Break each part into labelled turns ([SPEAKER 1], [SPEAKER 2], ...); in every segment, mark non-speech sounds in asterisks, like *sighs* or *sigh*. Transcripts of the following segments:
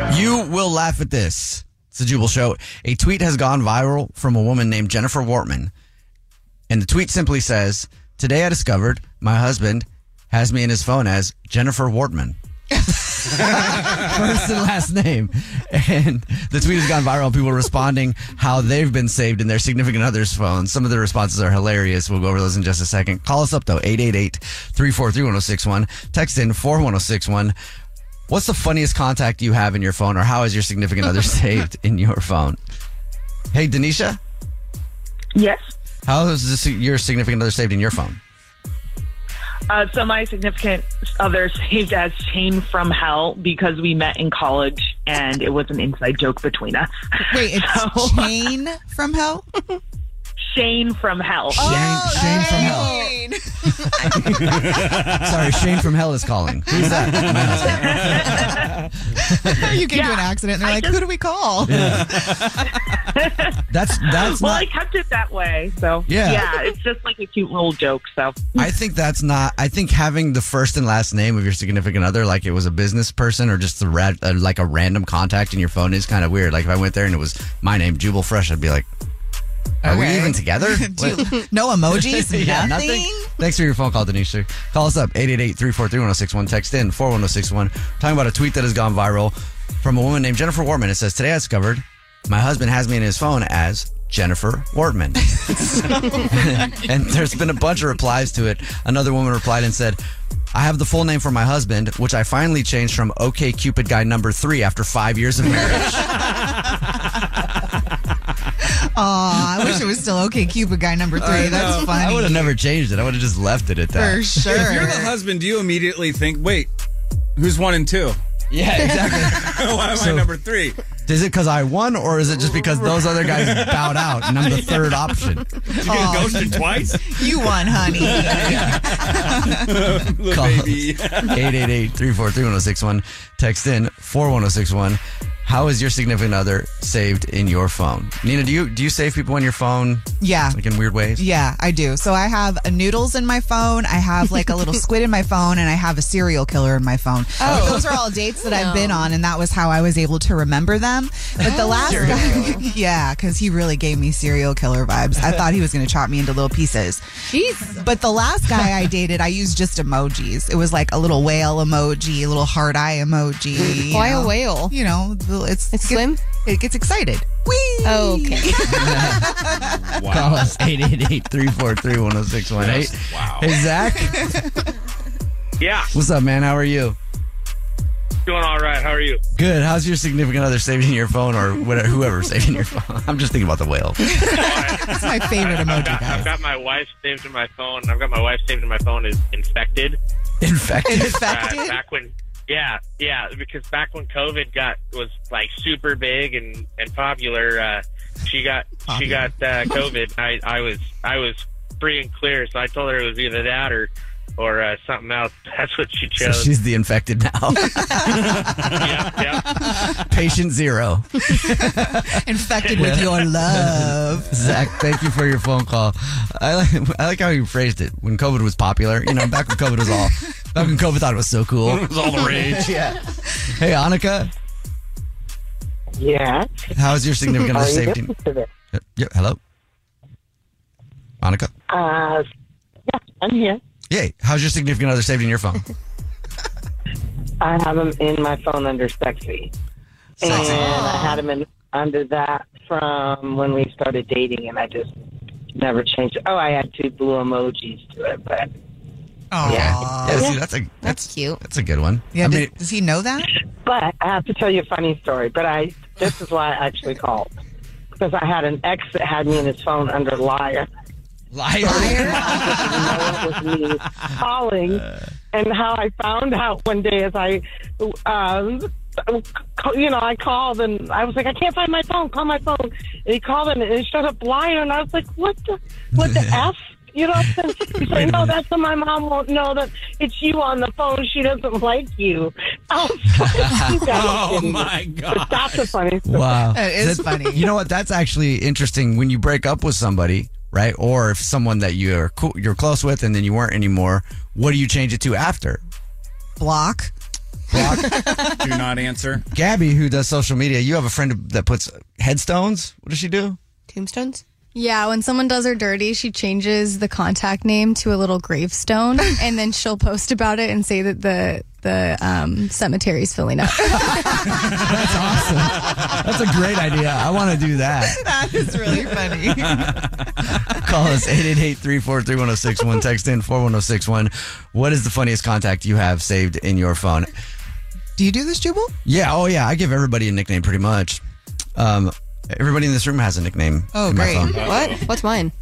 [SPEAKER 1] You will laugh at this. It's the Jubal Show. A tweet has gone viral from a woman named Jennifer Wortman. And the tweet simply says, Today I discovered my husband has me in his phone as Jennifer Wortman. *laughs* First and last name. And the tweet has gone viral. People are responding how they've been saved in their significant other's phones. Some of the responses are hilarious. We'll go over those in just a second. Call us up though, 888 343 1061. Text in 41061. What's the funniest contact you have in your phone, or how is your significant other *laughs* saved in your phone? Hey, Denisha,
[SPEAKER 2] Yes.
[SPEAKER 1] how is this, your significant other saved in your phone?
[SPEAKER 2] Uh, so my significant other saved as Shane from Hell because we met in college and it was an inside joke between us.
[SPEAKER 3] Wait, it's *laughs*
[SPEAKER 2] So-
[SPEAKER 3] Shane from Hell? *laughs*
[SPEAKER 2] Shane from Hell.
[SPEAKER 1] Shane, Shane from Hell. *laughs* Sorry, Shane from Hell is calling. Who's that? My husband. *laughs*
[SPEAKER 3] you get into an accident and they're like, who do we call?
[SPEAKER 1] That's that's
[SPEAKER 2] well,
[SPEAKER 1] not.
[SPEAKER 2] I kept it that way. So
[SPEAKER 1] Yeah.
[SPEAKER 2] yeah, it's just like a cute little joke. So
[SPEAKER 1] I think that's not. I think having the first and last name of your significant other, like it was a business person or just the rad, uh, like a random contact in your phone, is kind of weird. Like if I went there and it was my name, Jubal Fresh, I'd be like, "Are we
[SPEAKER 3] Okay.
[SPEAKER 1] even together?" *laughs* What?
[SPEAKER 3] no emojis? *laughs*
[SPEAKER 1] Yeah,
[SPEAKER 3] nothing?
[SPEAKER 1] Thanks for your phone call, Denise. Call us up 888-343-1061. Text in 41061. Talking about a tweet that has gone viral from a woman named Jennifer Wortman. It says, Today I discovered my husband has me in his phone as Jennifer Wortman. *laughs* and there's been a bunch of replies to it. Another woman replied and said, I have the full name for my husband, which I finally changed from OkCupid guy number three after five years of marriage.
[SPEAKER 3] Aw, I wish it was still okay, Cupid guy number three. That's funny.
[SPEAKER 1] I would have never changed it. I would have just left it at that.
[SPEAKER 3] For sure.
[SPEAKER 4] If you're the husband, do you immediately think, wait, who's one and two?
[SPEAKER 1] Yeah, exactly. *laughs*
[SPEAKER 4] Why am
[SPEAKER 1] So-
[SPEAKER 4] I number three?
[SPEAKER 1] Is it because I won, or is it just because those other guys bowed out and I'm the *laughs* third option?
[SPEAKER 4] Did you get ghosted twice? *laughs*
[SPEAKER 3] You won, honey.
[SPEAKER 4] Little
[SPEAKER 1] Call
[SPEAKER 4] baby.
[SPEAKER 1] 888-343-1061. Text in 41061. How is your significant other saved in your phone? Nina, do you do you save people in your phone
[SPEAKER 3] Yeah.
[SPEAKER 1] like in weird ways?
[SPEAKER 3] Yeah, I do. So I have a noodles in my phone. I have like a little *laughs* squid in my phone, and I have a serial killer in my phone. Oh, those are all dates that I've been on, and that was how I was able to remember them. But the oh. last guy, *laughs* yeah, because he really gave me serial killer vibes. I thought he was going to chop me into little pieces.
[SPEAKER 5] Jeez.
[SPEAKER 3] But the last guy I dated, I used just emojis. It was like a little whale emoji, a little heart eye emoji. you
[SPEAKER 5] Why a whale?
[SPEAKER 3] You know, the- it's
[SPEAKER 5] It's
[SPEAKER 3] it gets- It gets excited. Whee!
[SPEAKER 5] Okay. *laughs*
[SPEAKER 1] Call us 888-343-1061.
[SPEAKER 4] Wow.
[SPEAKER 1] hey Zach,
[SPEAKER 6] Yeah,
[SPEAKER 1] what's up, man? How are you?
[SPEAKER 6] doing all right. How are you?
[SPEAKER 1] Good. How's your significant other saving your phone, or whatever, whoever's saving your phone? *laughs* I'm just thinking about the whale. *laughs*
[SPEAKER 3] That's my favorite
[SPEAKER 6] I've
[SPEAKER 3] emoji,
[SPEAKER 6] got, I've got my wife saved in my phone. I've got my wife saved in my phone is infected.
[SPEAKER 1] Infected.
[SPEAKER 6] Uh,
[SPEAKER 3] Infected?
[SPEAKER 6] back when, yeah, yeah, because back when COVID got was like super big and and popular, uh, she got she got uh, COVID. I I was I was free and clear, so I told her it was either that or or uh, something else. That's what she
[SPEAKER 1] So
[SPEAKER 6] chose.
[SPEAKER 1] she's the infected now. *laughs*
[SPEAKER 6] yeah, yeah.
[SPEAKER 1] Patient zero. *laughs*
[SPEAKER 3] Infected with your love.
[SPEAKER 1] Zach, thank you for your phone call. I like, I like how you phrased it. When COVID was popular, you know, back when COVID was all, back when COVID thought it was so cool.
[SPEAKER 4] It was all the rage. *laughs*
[SPEAKER 1] yeah. Hey, Annika,
[SPEAKER 5] Yeah.
[SPEAKER 1] how's your significant
[SPEAKER 5] How
[SPEAKER 1] other
[SPEAKER 5] are you doing?
[SPEAKER 1] Yeah, hello, Annika.
[SPEAKER 5] Uh, yeah, I'm here.
[SPEAKER 1] Yay! How's your significant other saved in your phone? *laughs*
[SPEAKER 5] I have him in my phone under sexy. And I had him in under that from when we started dating, and I just never changed it. Oh, I had two blue emojis to it, but
[SPEAKER 3] Oh,
[SPEAKER 5] Yeah.
[SPEAKER 1] Yeah, see, that's a
[SPEAKER 7] That's cute.
[SPEAKER 1] that's a good one.
[SPEAKER 3] yeah.
[SPEAKER 1] I
[SPEAKER 3] does, does he know that?
[SPEAKER 5] but I have to tell you a funny story. But I this is why I actually called because I had an ex that had me in his phone under liar.
[SPEAKER 1] Liar.
[SPEAKER 5] know it was *laughs* me calling. And how I found out one day is I, um, you know, I called and I was like, I can't find my phone. Call my phone. And he called and it showed up liar, and I was like, what the, what the *laughs* f? You know, he said, no, that's so my mom won't know that it's you on the phone. She doesn't like you. *laughs* I was like, you
[SPEAKER 4] Oh my god.
[SPEAKER 5] that's a funny story.
[SPEAKER 1] Wow,
[SPEAKER 3] it is funny.
[SPEAKER 1] You know what? That's actually interesting. When you break up with somebody, right, or if someone that you're cool, you're close with, and then you weren't anymore, what do you change it to after?
[SPEAKER 3] Block. Block. *laughs*
[SPEAKER 4] do not answer.
[SPEAKER 1] Gabby, who does social media, you have a friend that puts headstones. What does she do?
[SPEAKER 7] Tombstones?
[SPEAKER 8] Yeah, when someone does her dirty, she changes the contact name to a little gravestone, *laughs* and then she'll post about it and say that the the um, cemetery's filling up. *laughs*
[SPEAKER 1] That's awesome. That's a great idea. I want to do that. *laughs*
[SPEAKER 3] That is really funny. *laughs*
[SPEAKER 1] Call us 888-343-1061. Text in 41061. What is the funniest contact you have saved in your phone?
[SPEAKER 3] Do you do this, Jubal?
[SPEAKER 1] Yeah, oh yeah, I give everybody a nickname pretty much. Um, everybody in this room has a nickname.
[SPEAKER 3] Oh,
[SPEAKER 1] in my
[SPEAKER 3] great.
[SPEAKER 1] phone.
[SPEAKER 7] What? What's mine?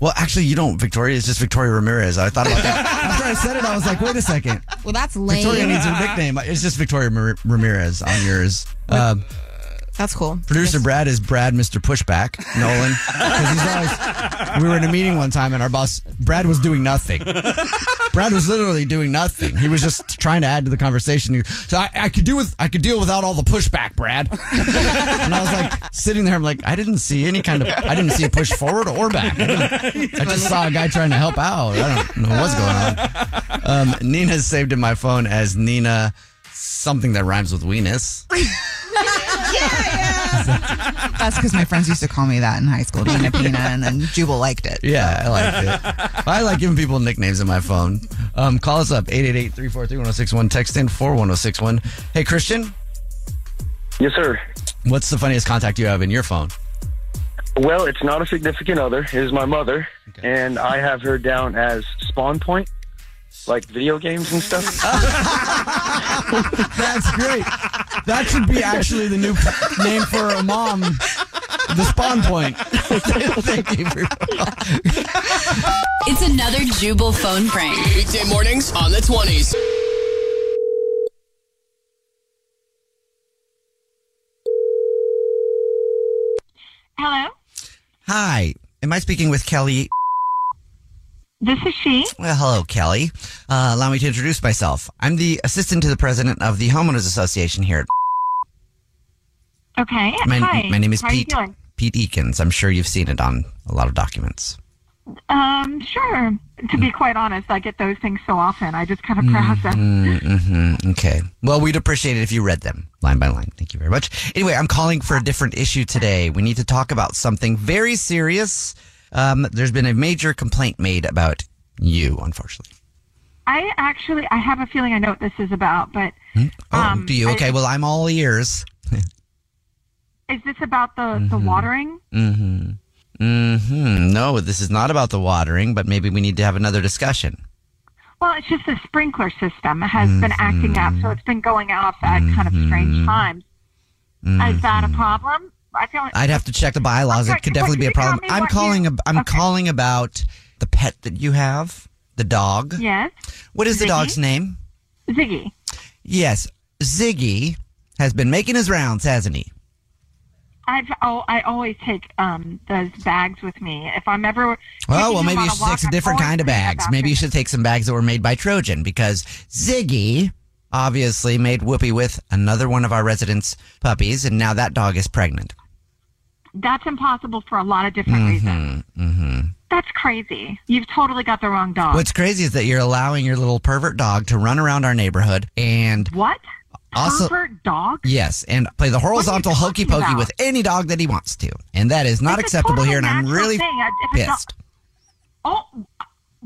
[SPEAKER 1] Well, actually, you don't, Victoria. It's just Victoria Ramirez. I thought about that. *laughs* After I said it, I was like, wait a second.
[SPEAKER 7] Well, that's lame.
[SPEAKER 1] Victoria needs a nickname. It's just Victoria Mar- Ramirez on yours. Um,
[SPEAKER 7] That's cool.
[SPEAKER 1] producer Brad is Brad Mr. Pushback Nolan. *laughs* 'Cause he's always, we were in a meeting one time and our boss, Brad was doing nothing. Brad was literally doing nothing. He was just trying to add to the conversation. He- So I, I could do with, I could deal without all the pushback, Brad. and I was like sitting there. I'm like, I didn't see any kind of, I didn't see a push forward or back. I, didn't- I just saw a guy trying to help out. I don't know what's going on. Um, Nina's saved in my phone as Nina something that rhymes with weenus. *laughs*
[SPEAKER 3] That's because my friends used to call me that in high school, Nina Pina, and then Jubal liked it.
[SPEAKER 1] Yeah, I like it. I like giving people nicknames in my phone. Um, call us up 888-343-1061. Text in 41061. Hey, Christian,
[SPEAKER 9] Yes, sir.
[SPEAKER 1] what's the funniest contact you have in your phone?
[SPEAKER 9] Well, it's not a significant other. It is my mother, and I have her down as Spawn Point, like video games and stuff. *laughs*
[SPEAKER 1] That's great. That should be actually the new name for a mom. The spawn point. *laughs* Thank you for
[SPEAKER 10] It's another Jubal phone prank.
[SPEAKER 11] Weekday mornings on the 20s.
[SPEAKER 12] Hello,
[SPEAKER 1] Hi. Am I speaking with Kelly?
[SPEAKER 12] This is she.
[SPEAKER 1] Well, hello, Kelly. Uh, allow me to introduce myself. I'm the assistant to the president of the Homeowners Association here.
[SPEAKER 12] Okay.
[SPEAKER 1] My,
[SPEAKER 12] Hi.
[SPEAKER 1] my name is
[SPEAKER 12] How are you
[SPEAKER 1] Pete.
[SPEAKER 12] doing?
[SPEAKER 1] Pete Eakins. I'm sure you've seen it on a lot of documents.
[SPEAKER 12] Um, sure. To be quite honest, I get those things so often. I just kind of browse them.
[SPEAKER 1] Mm-hmm. Okay. Well, we'd appreciate it if you read them line by line. Thank you very much. Anyway, I'm calling for a different issue today. We need to talk about something very serious. Um, there's been a major complaint made about you, unfortunately.
[SPEAKER 12] I actually, I have a feeling I know what this is about, but
[SPEAKER 1] Oh,
[SPEAKER 12] Um,
[SPEAKER 1] do you?
[SPEAKER 12] I-
[SPEAKER 1] Okay. well, I'm all ears. *laughs*
[SPEAKER 12] is this about the the watering?
[SPEAKER 1] Mm-hmm. Mm-hmm. No, this is not about the watering, but maybe we need to have another discussion.
[SPEAKER 12] Well, it's just the sprinkler system has been acting up, so it's been going off at kind of
[SPEAKER 1] Mm-hmm.
[SPEAKER 12] strange times. Is that a problem? I feel like
[SPEAKER 1] I'd have to check the bylaws.
[SPEAKER 12] Okay,
[SPEAKER 1] It could definitely be a problem. I'm calling.
[SPEAKER 12] you-
[SPEAKER 1] ab- I'm calling about the pet that you have, the dog.
[SPEAKER 12] Yes.
[SPEAKER 1] What is the dog's name?
[SPEAKER 12] Ziggy.
[SPEAKER 1] Yes, Ziggy has been making his rounds, hasn't he?
[SPEAKER 12] I've oh, I always take um those bags with me if I'm ever.
[SPEAKER 1] Oh,
[SPEAKER 12] taking
[SPEAKER 1] well, maybe you should
[SPEAKER 12] walk,
[SPEAKER 1] take some
[SPEAKER 12] I'm
[SPEAKER 1] different kind of bags. Maybe you should take some bags that were made by Trojan because Ziggy obviously made Whoopi with another one of our residents' puppies, and now that dog is pregnant.
[SPEAKER 12] That's impossible for a lot of different reasons.
[SPEAKER 1] hmm hmm
[SPEAKER 12] That's crazy. You've totally got the wrong dog.
[SPEAKER 1] What's crazy is that you're allowing your little pervert dog to run around our neighborhood and
[SPEAKER 12] what?
[SPEAKER 1] also
[SPEAKER 12] Pervert dog?
[SPEAKER 1] yes, and play the horizontal hokey pokey
[SPEAKER 12] about?
[SPEAKER 1] with any dog that he wants to, and that is not
[SPEAKER 12] It's
[SPEAKER 1] acceptable here. And I'm really
[SPEAKER 12] thing. A dog-
[SPEAKER 1] pissed.
[SPEAKER 12] Oh,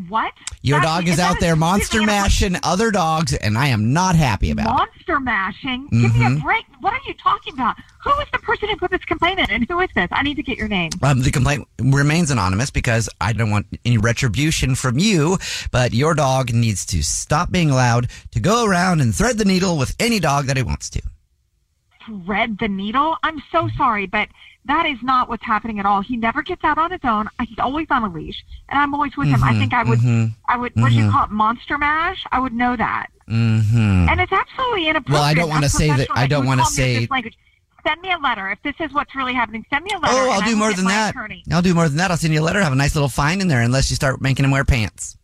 [SPEAKER 12] what?
[SPEAKER 1] Your dog is out there monster mashing other dogs, and I am not happy about it.
[SPEAKER 12] Monster mashing? Give me a
[SPEAKER 1] Mhm.
[SPEAKER 12] break. What are you talking about? Who is the person who put this complaint in, and who is this? I need to get your name.
[SPEAKER 1] Um, the complaint remains anonymous because I don't want any retribution from you, but your dog needs to stop being allowed to go around and thread the needle with any dog that he wants to.
[SPEAKER 12] Thread the needle? I'm so sorry, but that is not what's happening at all. He never gets out on his own. He's always on a leash, and I'm always with him. I
[SPEAKER 1] Mhm,
[SPEAKER 12] think I would,
[SPEAKER 1] mhm,
[SPEAKER 12] I would, what do you
[SPEAKER 1] mhm.
[SPEAKER 12] call it? Monster mash? I would know that.
[SPEAKER 1] Mm-hmm.
[SPEAKER 12] And it's absolutely inappropriate.
[SPEAKER 1] Well, I don't wanna say that- I don't
[SPEAKER 12] me with
[SPEAKER 1] say-
[SPEAKER 12] language. Send me a letter if this is what's really happening. Send me a letter.
[SPEAKER 1] Oh, I'll do
[SPEAKER 12] will
[SPEAKER 1] more than that.
[SPEAKER 12] Attorney.
[SPEAKER 1] I'll do more than that. I'll send you a letter, have a nice little fine in there, unless you start making him wear pants.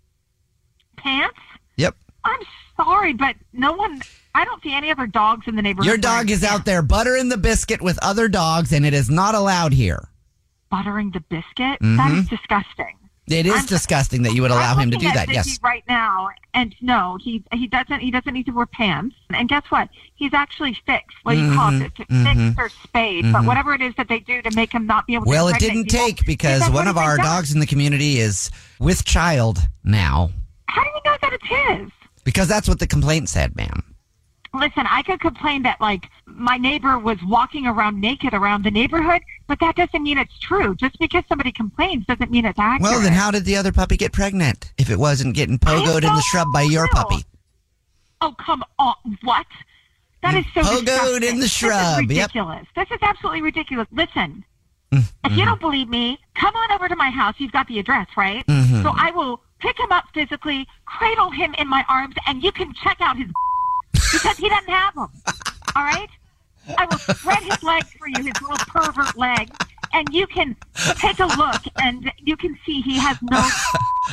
[SPEAKER 12] Pants?
[SPEAKER 1] Yep.
[SPEAKER 12] I'm sorry, but no one. I don't see any other dogs in the neighborhood.
[SPEAKER 1] Your dog is out there buttering the biscuit with other dogs, and it is not allowed here.
[SPEAKER 12] buttering the biscuit. That
[SPEAKER 1] Mhm.
[SPEAKER 12] is disgusting.
[SPEAKER 1] It is
[SPEAKER 12] I'm-
[SPEAKER 1] disgusting that you would allow
[SPEAKER 12] I'm
[SPEAKER 1] him to do
[SPEAKER 12] at
[SPEAKER 1] that. Yes.
[SPEAKER 12] Right now, and no, he he doesn't he doesn't need to wear pants. And guess what? He's actually fixed. What do you call it? To
[SPEAKER 1] mhm,
[SPEAKER 12] Fix or spayed, but
[SPEAKER 1] mhm.
[SPEAKER 12] whatever it is that they do to make him not be able to.
[SPEAKER 1] Well, it didn't
[SPEAKER 12] pregnant,
[SPEAKER 1] take because one of our
[SPEAKER 12] done.
[SPEAKER 1] dogs in the community is with child now.
[SPEAKER 12] How do you know that it's his?
[SPEAKER 1] Because that's what the complaint said, ma'am.
[SPEAKER 12] Listen, I could complain that like my neighbor was walking around naked around the neighborhood, but that doesn't mean it's true. Just because somebody complains doesn't mean it's accurate.
[SPEAKER 1] Well, then how did the other puppy get pregnant if it wasn't getting pogoed in the shrub by your puppy?
[SPEAKER 12] Oh, come on. What? That is so
[SPEAKER 1] Pogoed
[SPEAKER 12] disgusting.
[SPEAKER 1] in the
[SPEAKER 12] This
[SPEAKER 1] shrub,
[SPEAKER 12] is
[SPEAKER 1] yep.
[SPEAKER 12] ridiculous. This is absolutely ridiculous. Listen,
[SPEAKER 1] Mm,
[SPEAKER 12] if
[SPEAKER 1] mm-hmm.
[SPEAKER 12] you don't believe me, come on over to my house. You've got the address, right?
[SPEAKER 1] Mhm.
[SPEAKER 12] So I will pick him up physically, cradle him in my arms, and you can check out his because he doesn't have them. All right? I will spread his legs for you, his little pervert legs, and you can take a look, and you can see he has no.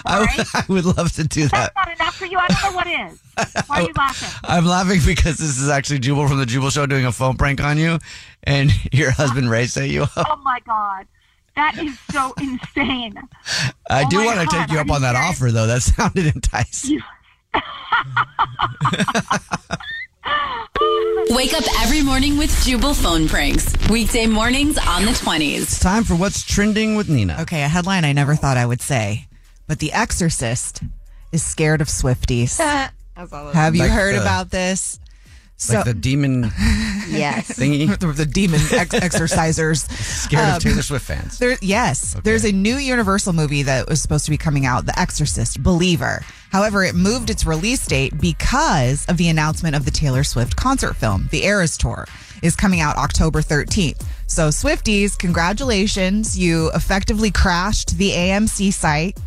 [SPEAKER 1] I, *laughs* would- I would love to do that.
[SPEAKER 12] That's not enough for you. I don't know what is. *laughs* Why are you laughing?
[SPEAKER 1] I'm laughing because this is actually Jubal from the Jubal Show doing a phone prank on you, and *laughs* your husband Ray set you up.
[SPEAKER 12] Oh my god, that is so insane.
[SPEAKER 1] I
[SPEAKER 12] Oh
[SPEAKER 1] do want to take you up on that offer, though. That sounded enticing.
[SPEAKER 10] Wake up every morning with Jubal phone pranks. Weekday mornings on the 20s.
[SPEAKER 1] It's time for what's trending with Nina.
[SPEAKER 3] Okay, a headline I never thought I would say, but The Exorcist is scared of Swifties. *laughs* Have you
[SPEAKER 1] Like
[SPEAKER 3] heard
[SPEAKER 1] the-
[SPEAKER 3] about this?
[SPEAKER 1] Like the demon *laughs*
[SPEAKER 3] yes,
[SPEAKER 1] thingy? *laughs*
[SPEAKER 3] the, the demon ex- exorcisers.
[SPEAKER 1] Scared
[SPEAKER 3] Um,
[SPEAKER 1] of Taylor Swift fans.
[SPEAKER 3] There, yes, there's a new Universal movie that was supposed to be coming out, The Exorcist Believer. However, it moved its release date because of the announcement of the Taylor Swift concert film, The Eras Tour, is coming out October 13th. So, Swifties, congratulations! You effectively crashed the AMC site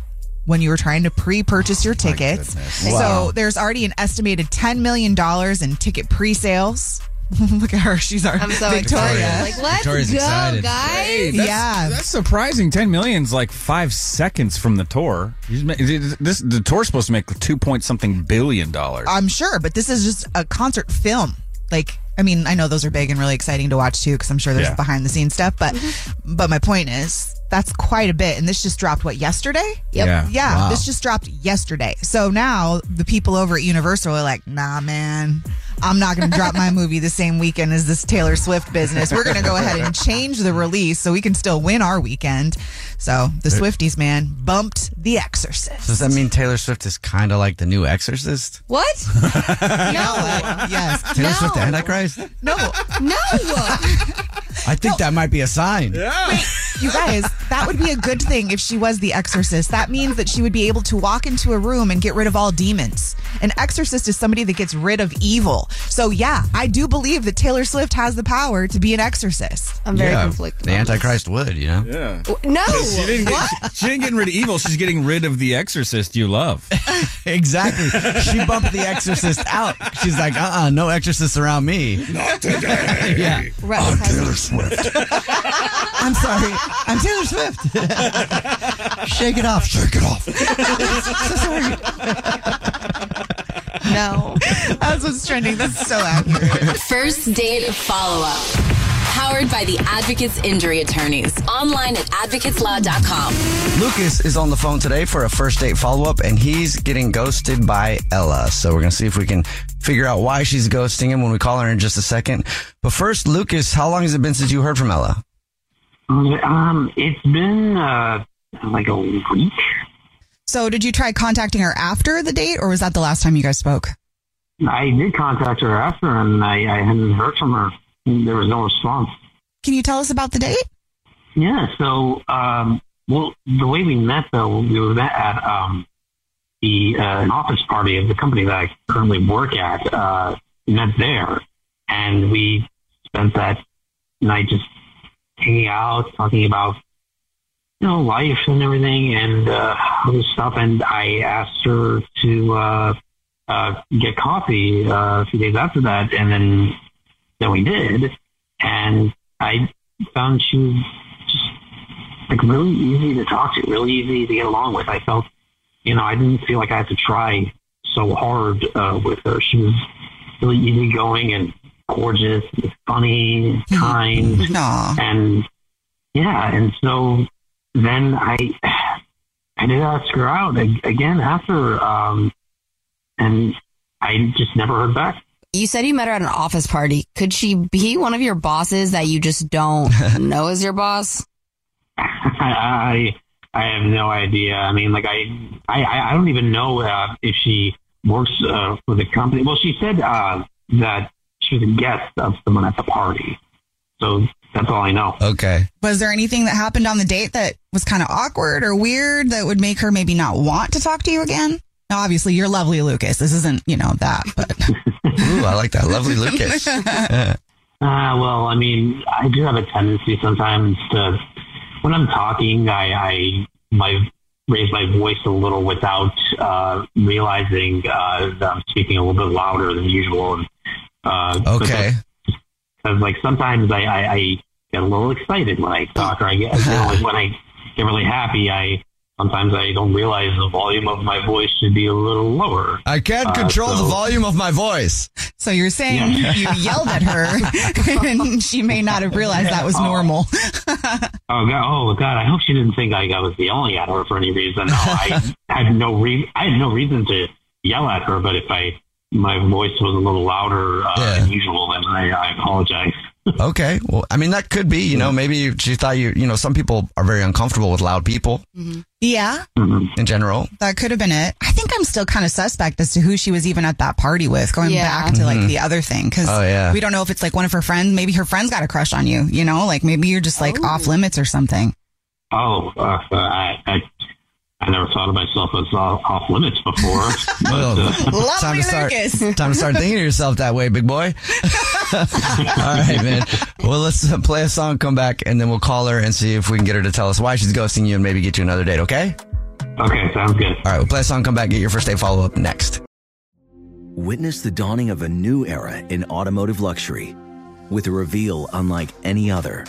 [SPEAKER 3] when you were trying to pre-purchase your oh, tickets.
[SPEAKER 1] Wow.
[SPEAKER 3] So, there's already an estimated $10 million in ticket pre-sales. *laughs* Look at her; she's our
[SPEAKER 7] I'm so
[SPEAKER 3] Victoria.
[SPEAKER 7] excited. Like, let's
[SPEAKER 4] Victoria's
[SPEAKER 7] go,
[SPEAKER 4] excited.
[SPEAKER 7] guys.
[SPEAKER 4] Hey, that's,
[SPEAKER 3] Yeah.
[SPEAKER 4] that's surprising. Ten million's like five seconds from the tour. This the tour's supposed to make two point something billion dollars.
[SPEAKER 3] I'm sure, but this is just a concert film. Like, I mean, I know those are big and really exciting to watch too, because I'm sure there's
[SPEAKER 4] Yeah.
[SPEAKER 3] behind the scenes stuff. But, but my point is, that's quite a bit, and this just dropped what yesterday?
[SPEAKER 4] Yep. Yeah.
[SPEAKER 3] yeah.
[SPEAKER 4] Wow.
[SPEAKER 3] This just dropped yesterday. So now the people over at Universal are like, Nah, man, I'm not going to drop my movie the same weekend as this Taylor Swift business. We're going to go ahead and change the release so we can still win our weekend. So the Swifties, man, bumped The Exorcist.
[SPEAKER 1] So does that mean Taylor Swift is kind of like the new Exorcist?
[SPEAKER 7] What? *laughs*
[SPEAKER 3] no. Yes.
[SPEAKER 1] Taylor
[SPEAKER 7] No.
[SPEAKER 1] Swift the Antichrist?
[SPEAKER 3] No.
[SPEAKER 7] No.
[SPEAKER 1] I think that might be a sign. Yeah.
[SPEAKER 3] You guys, that would be a good thing if she was the exorcist. That means that she would be able to walk into a room and get rid of all demons. An exorcist is somebody that gets rid of evil. So yeah, I do believe that Taylor Swift has the power to be an exorcist.
[SPEAKER 8] I'm very
[SPEAKER 1] yeah,
[SPEAKER 8] conflicted.
[SPEAKER 1] The Antichrist would, you know?
[SPEAKER 4] Yeah.
[SPEAKER 8] No.
[SPEAKER 4] She didn't, get, she didn't get rid of evil. She's getting rid of the exorcist you love. *laughs*
[SPEAKER 1] exactly. She bumped the exorcist out. She's like, uh uh no exorcists around me.
[SPEAKER 13] Not today.
[SPEAKER 1] yeah.
[SPEAKER 8] Rex has-
[SPEAKER 13] Taylor Swift.
[SPEAKER 1] I'm sorry. I'm Taylor Swift. *laughs* Shake it off. Shake it off. *laughs* so sorry.
[SPEAKER 8] No. *laughs*
[SPEAKER 3] That's what's trending. That's so accurate.
[SPEAKER 10] First date follow up. Powered by the Advocates Injury Attorneys. Online at advocateslaw.com.
[SPEAKER 1] Lucas is on the phone today for a first date follow up, and he's getting ghosted by Ella. So we're going to see if we can figure out why she's ghosting him when we call her in just a second. But first, Lucas, how long has it been since you heard from Ella?
[SPEAKER 14] Um, it's been uh, like a week.
[SPEAKER 3] So did you try contacting her after the date, or was that the last time you guys spoke?
[SPEAKER 14] I did contact her after, and I, I hadn't heard from her. There was no response.
[SPEAKER 3] Can you tell us about the date?
[SPEAKER 14] Yeah. So, um, well, the way we met though, we were met at um, the uh, an office party of the company that I currently work at. Uh, met there, and we spent that night just hanging out, talking about you know life and everything, and uh, other stuff. And I asked her to uh, uh, get coffee uh, a few days after that, and then then we did, and I found she was just like really easy to talk to, really easy to get along with. I felt, you know, I didn't feel like I had to try so hard uh, with her. She was really easygoing and gorgeous, and funny, and *laughs* kind,
[SPEAKER 3] Aw.
[SPEAKER 14] and yeah, and so then I I did ask her out again after, um, and I just never heard back.
[SPEAKER 15] You said you met her at an office party. Could she be one of your bosses that you just don't *laughs* know is your boss?
[SPEAKER 14] I I have no idea. I mean, like I I I don't even know uh, if she works uh, for the company. Well, she said uh, that she was a guest of someone at the party, so that's all I know.
[SPEAKER 1] Okay.
[SPEAKER 3] Was there anything that happened on the date that was kind of awkward or weird that would make her maybe not want to talk to you again? Now, obviously, you're lovely, Lucas. This isn't, you know, that, but *laughs*
[SPEAKER 1] Ooh, I like that. Lovely Lucas. *laughs*
[SPEAKER 14] Uh, well, I mean, I do have a tendency sometimes to, when I'm talking, I, I my raise my voice a little without uh, realizing uh, that I'm speaking a little bit louder than usual. And, uh,
[SPEAKER 1] Okay.
[SPEAKER 14] Because like sometimes I, I, I get a little excited when I talk, or I get you know, like when I get really happy. I sometimes I don't realize the volume of my voice should be a little lower.
[SPEAKER 1] I can't
[SPEAKER 14] Uh,
[SPEAKER 1] control
[SPEAKER 14] so-
[SPEAKER 1] the volume of my voice.
[SPEAKER 3] so you're saying
[SPEAKER 14] Yeah.
[SPEAKER 3] you yelled at her and she may not have realized that was normal.
[SPEAKER 14] Oh god! Oh god! I hope she didn't think I, I was yelling at her for any reason. No, I had no re- I had no reason to yell at her. But if I my voice was a little louder uh, than usual, then I, I apologize.
[SPEAKER 1] Okay. Well, I mean, that could be, you know, maybe she thought you, you know, some people are very uncomfortable with loud people
[SPEAKER 3] Yeah,
[SPEAKER 1] in general.
[SPEAKER 3] that could have been it. I think I'm still kind of suspect as to who she was even at that party with, going
[SPEAKER 15] Yeah.
[SPEAKER 3] back to like
[SPEAKER 1] Mhm.
[SPEAKER 3] the other thing. Cause
[SPEAKER 1] Oh, yeah.
[SPEAKER 3] we don't know if it's like one of her friends. Maybe her friends got a crush on you, you know, like maybe you're just like off limits or something.
[SPEAKER 14] Oh, uh, I, I I never thought of myself as off, off limits before. *laughs* But, uh, *laughs*
[SPEAKER 1] time to start. *laughs* Time to start thinking of yourself that way, big boy. All right, man. Well, let's uh, play a song, come back, and then we'll call her and see if we can get her to tell us why she's ghosting you and maybe get you another date. Okay?
[SPEAKER 14] Okay, sounds good.
[SPEAKER 1] All right, we'll play a song, come back, get your first date follow up next.
[SPEAKER 16] Witness the dawning of a new era in automotive luxury with a reveal unlike any other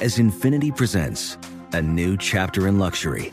[SPEAKER 16] as Infiniti presents a new chapter in luxury,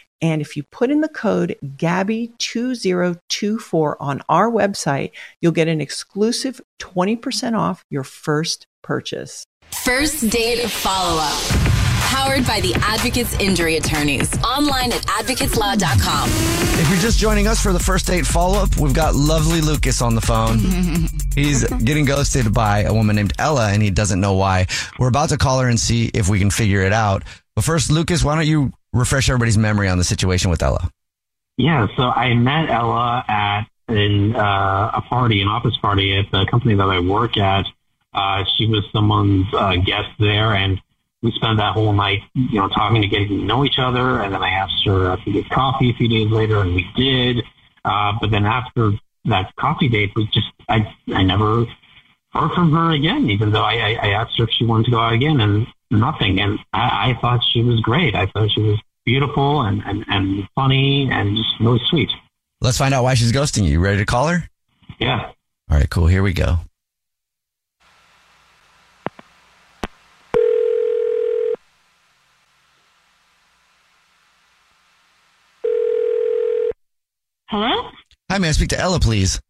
[SPEAKER 17] And if you put in the code GABBY2024 on our website, you'll get an exclusive 20% off your first purchase.
[SPEAKER 10] First date follow up. Powered by the Advocates Injury Attorneys. Online at advocateslaw.com.
[SPEAKER 1] If you're just joining us for the first date follow up, we've got lovely Lucas on the phone. *laughs* He's getting ghosted by a woman named Ella and he doesn't know why. We're about to call her and see if we can figure it out. But first, Lucas, why don't you refresh everybody's memory on the situation with Ella?
[SPEAKER 14] Yeah, so I met Ella at in uh, a party, an office party at the company that I work at. Uh, she was someone's uh, guest there, and we spent that whole night, you know, talking to getting to know each other. And then I asked her if we get coffee a few days later, and we did. Uh, but then after that coffee date, we just I I never heard from her again, even though I, I asked her if she wanted to go out again, and nothing. And I, I thought she was great. I thought she was beautiful and, and, and funny and just really sweet.
[SPEAKER 1] Let's find out why she's ghosting you. You ready to call her?
[SPEAKER 14] Yeah.
[SPEAKER 1] All right, cool. Here we go.
[SPEAKER 13] Hello?
[SPEAKER 1] Hi, may I speak to Ella, please?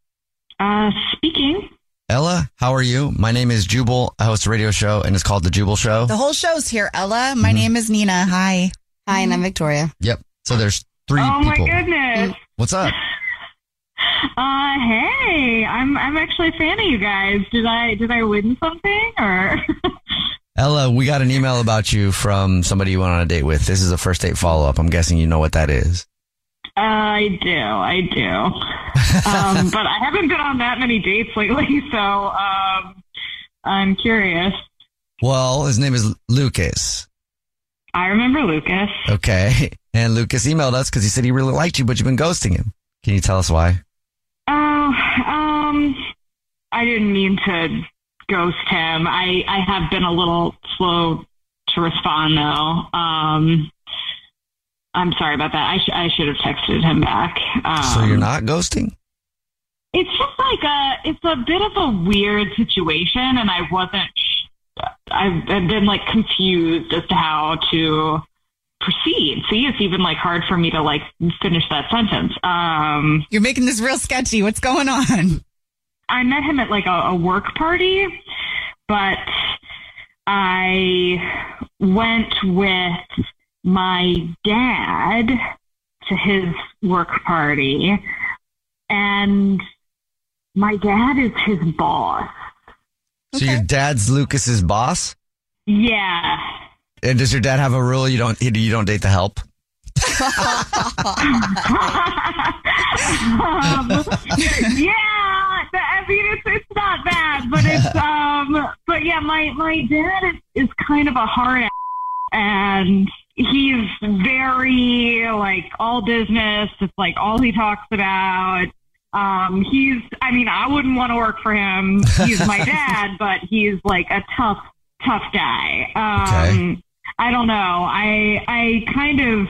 [SPEAKER 13] Uh, speaking.
[SPEAKER 1] Ella, how are you? My name is Jubal. I host a radio show and it's called The Jubal Show.
[SPEAKER 3] The whole show's here, Ella. My name is Nina. Hi.
[SPEAKER 15] Hi, and I'm Victoria.
[SPEAKER 1] Yep. So there's three
[SPEAKER 13] oh
[SPEAKER 1] people.
[SPEAKER 13] my goodness.
[SPEAKER 1] What's up? *laughs*
[SPEAKER 13] Uh, hey, I'm I'm actually a fan of you guys. Did I did I win something or? *laughs*
[SPEAKER 1] Ella, we got an email about you from somebody you went on a date with. This is a first date follow up. I'm guessing you know what that is.
[SPEAKER 13] I do, I do. Um, *laughs* but I haven't been on that many dates lately, so um, I'm curious.
[SPEAKER 1] Well, his name is Lucas.
[SPEAKER 13] I remember Lucas.
[SPEAKER 1] Okay. *laughs* And Lucas emailed us because he said he really liked you, but you've been ghosting him. Can you tell us why?
[SPEAKER 13] Oh, um, I didn't mean to ghost him. I I have been a little slow to respond though. Um, I'm sorry about that. I sh- I should have texted him back. Um,
[SPEAKER 1] so you're not ghosting?
[SPEAKER 13] It's just like a, it's a bit of a weird situation, and I wasn't. sh- I've, I've been like confused as to how to proceed. See, it's even like hard for me to like finish that sentence. Um,
[SPEAKER 3] You're making this real sketchy. What's going on?
[SPEAKER 13] I met him at like a, a work party, but I went with my dad to his work party, and my dad is his boss.
[SPEAKER 1] So your dad's Lucas's boss?
[SPEAKER 13] Yeah.
[SPEAKER 1] And does your dad have a rule you don't you don't date the help? *laughs*
[SPEAKER 13] um, yeah, I mean it's it's not bad, but it's *laughs* um, but yeah, my my dad is is kind of a hard ass, and he's very like all business. It's like all he talks about. Um, he's, I mean, I wouldn't want to work for him. He's my *laughs* dad, but he's like a tough, tough guy. Um, I don't know. I, I kind of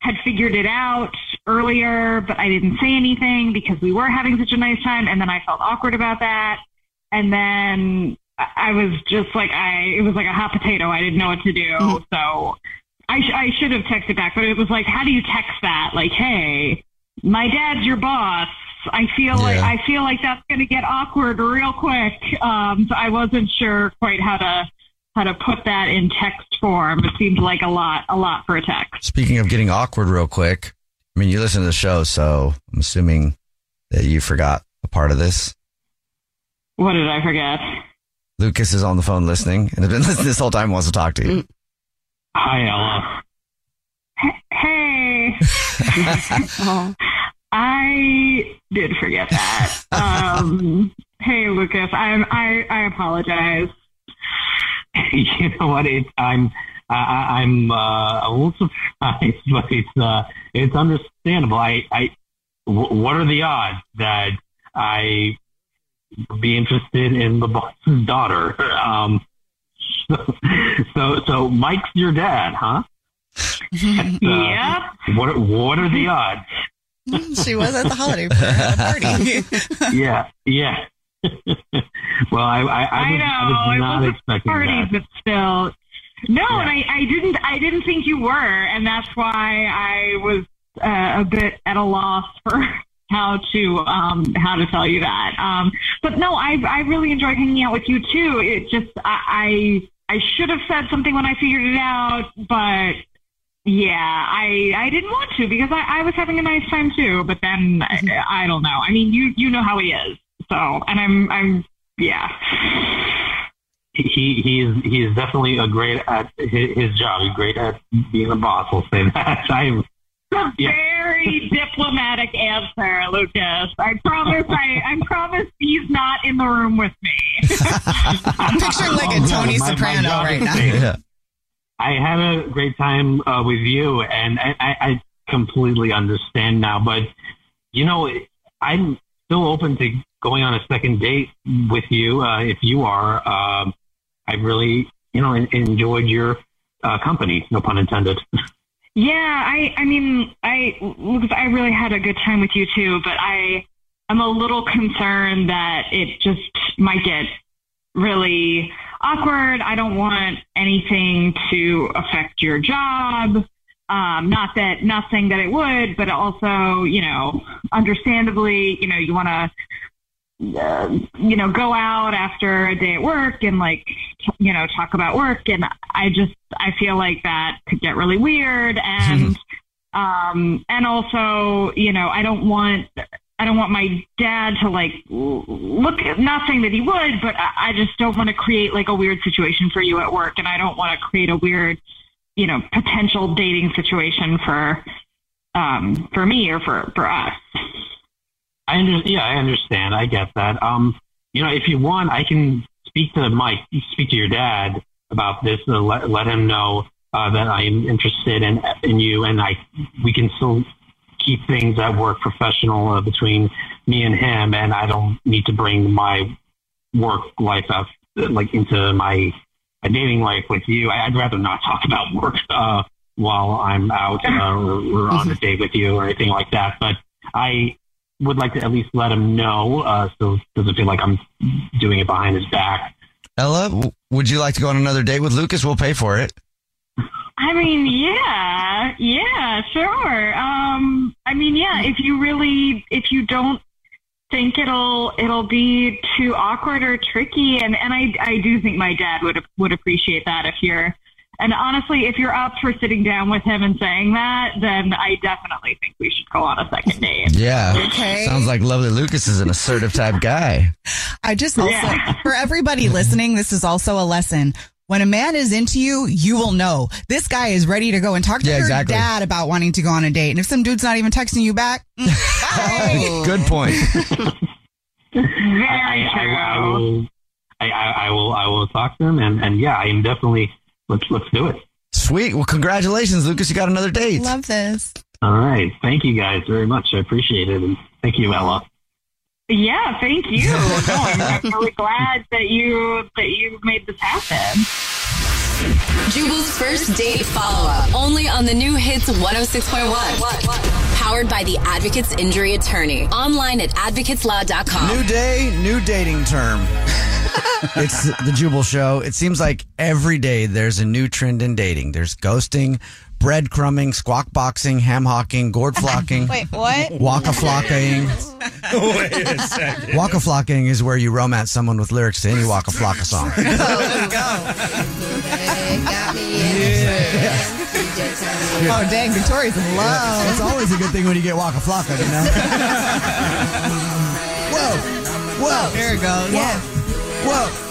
[SPEAKER 13] had figured it out earlier, but I didn't say anything because we were having such a nice time. And then I felt awkward about that. And then I I was just like I it was like a hot potato. I didn't know what to do.
[SPEAKER 1] Mm-hmm.
[SPEAKER 13] So I sh- I should have texted back, but it was like, how do you text that? Like, hey, my dad's your boss. I feel like I feel like that's going to get awkward real quick. Um, so I wasn't sure quite how to how to put that in text form. It seemed like a lot a lot for a text.
[SPEAKER 1] Speaking of getting awkward, real quick. I mean, you listen to the show, so I'm assuming that you forgot a part of this.
[SPEAKER 13] What did I forget?
[SPEAKER 1] Lucas is on the phone listening and has been *laughs* listening this whole time. Wants to talk to you.
[SPEAKER 14] Hi, Ella.
[SPEAKER 13] Hey. *laughs* Oh, I did forget that. Um, hey, Lucas, I'm, I, I apologize. *laughs*
[SPEAKER 14] you know what? It's I'm I, I'm uh, a little *laughs* surprised, but it's uh, it's understandable. I, I what are the odds that I be interested in the boss's daughter? Um, so, *laughs* so so Mike's your dad, huh? *laughs* Uh,
[SPEAKER 13] yeah.
[SPEAKER 14] What what are the odds? *laughs*
[SPEAKER 3] she was at the holiday party.
[SPEAKER 14] yeah, yeah. well, I I, I,
[SPEAKER 13] I
[SPEAKER 14] was,
[SPEAKER 13] know
[SPEAKER 14] I was not expecting
[SPEAKER 13] party,
[SPEAKER 14] that.
[SPEAKER 13] but still, no. And I, I didn't, I didn't think you were, and that's why I was uh, a bit at a loss for how to, um, how to tell you that. Um, but no, I, I really enjoyed hanging out with you too. It just, I, I, I should have said something when I figured it out, but. Yeah, I I didn't want to because I, I was having a nice time too. But then I, mm-hmm. I don't know. I mean, you you know how he is. So, and I'm I'm yeah.
[SPEAKER 14] he he is he is definitely a great at his, his job. He's great at being a boss. We'll say that. *laughs* I'm
[SPEAKER 13] a very *laughs* diplomatic answer, Lucas. I promise. I, I promise he's not in the room with me.
[SPEAKER 3] I'm picturing like a
[SPEAKER 14] Oh,
[SPEAKER 3] Tony
[SPEAKER 14] my- my
[SPEAKER 3] Soprano
[SPEAKER 14] job
[SPEAKER 3] right now.
[SPEAKER 14] safe. I had a great time uh, with you, and I, I, I completely understand now. But you know, I'm still open to going on a second date with you uh, if you are. Um, I really, you know, en- enjoyed your uh, company. No pun intended. *laughs*
[SPEAKER 13] Yeah, I I mean, I I really had a good time with you too, but I I'm a little concerned that it just might get really awkward. I don't want anything to affect your job. Um, not that nothing that it would, but also, you know, understandably, you know, you want to uh, you know, go out after a day at work and like, t- you know, talk about work. And I just, I feel like that could get really weird. And, *laughs* um, and also, you know, I don't want, I don't want my dad to like l- look at nothing that he would, but I, I just don't want to create like a weird situation for you at work. And I don't want to create a weird, you know, potential dating situation for, um, for me or for, for us.
[SPEAKER 14] I under, yeah, I understand. I get that. Um, you know, if you want, I can speak to Mike, speak to your dad about this, and let let him know uh, that I am interested in in you, and I we can still keep things at work professional uh, between me and him, and I don't need to bring my work life out like into my, my dating life with you. I- I'd rather not talk about work uh, while I'm out uh, or, or on a date with you or anything like that. But I would like to at least let him know uh, so it doesn't feel like I'm doing it behind his back.
[SPEAKER 1] Ella, w- would you like to go on another date with Lucas? We'll pay for it.
[SPEAKER 13] I mean, yeah, yeah, sure. Um, I mean, yeah, if you really, if you don't think it'll, it'll be too awkward or tricky, and, and I, I do think my dad would, would appreciate that if you're, and honestly, if you're up for sitting down with him and saying that, then I definitely think we should go on a second date. *laughs*
[SPEAKER 1] Yeah.
[SPEAKER 3] Okay.
[SPEAKER 1] Sounds like Lovely Lucas is an assertive type guy.
[SPEAKER 3] I just also,
[SPEAKER 13] Yeah. *laughs*
[SPEAKER 3] for everybody listening, this is also a lesson. When a man is into you, you will know. This guy is ready to go and talk to
[SPEAKER 1] Yeah,
[SPEAKER 3] your
[SPEAKER 1] exactly.
[SPEAKER 3] dad about wanting to go on a date. And if some dude's not even texting you back, mm, *laughs* bye.
[SPEAKER 1] Good point.
[SPEAKER 13] Very
[SPEAKER 14] I, I, I
[SPEAKER 13] true.
[SPEAKER 14] will, I, I, I will, I will talk to him, and, and yeah, I am definitely let's let's do it.
[SPEAKER 1] Sweet. Well, congratulations, Lucas. You got another date.
[SPEAKER 3] Love this.
[SPEAKER 14] All right, thank you guys very much. I appreciate it, and thank you, Ella.
[SPEAKER 13] Yeah, thank you. *laughs* No, I'm, I'm really glad that you, that you made this happen.
[SPEAKER 10] Jubal's first date follow up only on the new hits 106.1. Powered by the Advocates Injury Attorney. Online at advocateslaw.com.
[SPEAKER 1] New day, new dating term. *laughs* *laughs* it's the Jubal Show. It seems like every day there's a new trend in dating. There's ghosting, breadcrumbing, squawk boxing, ham hawking, gourd *laughs* flocking.
[SPEAKER 7] Wait, what?
[SPEAKER 1] Waka flocking. *laughs*
[SPEAKER 4] Wait a second.
[SPEAKER 1] Waka flocking is where you romance someone with lyrics to any Waka Flocka song.
[SPEAKER 3] Oh, oh, dang, Victoria's in love.
[SPEAKER 1] It's always a good thing when you get Waka Flocka, you know? Whoa, whoa.
[SPEAKER 3] There it goes.
[SPEAKER 1] Yeah. Whoa.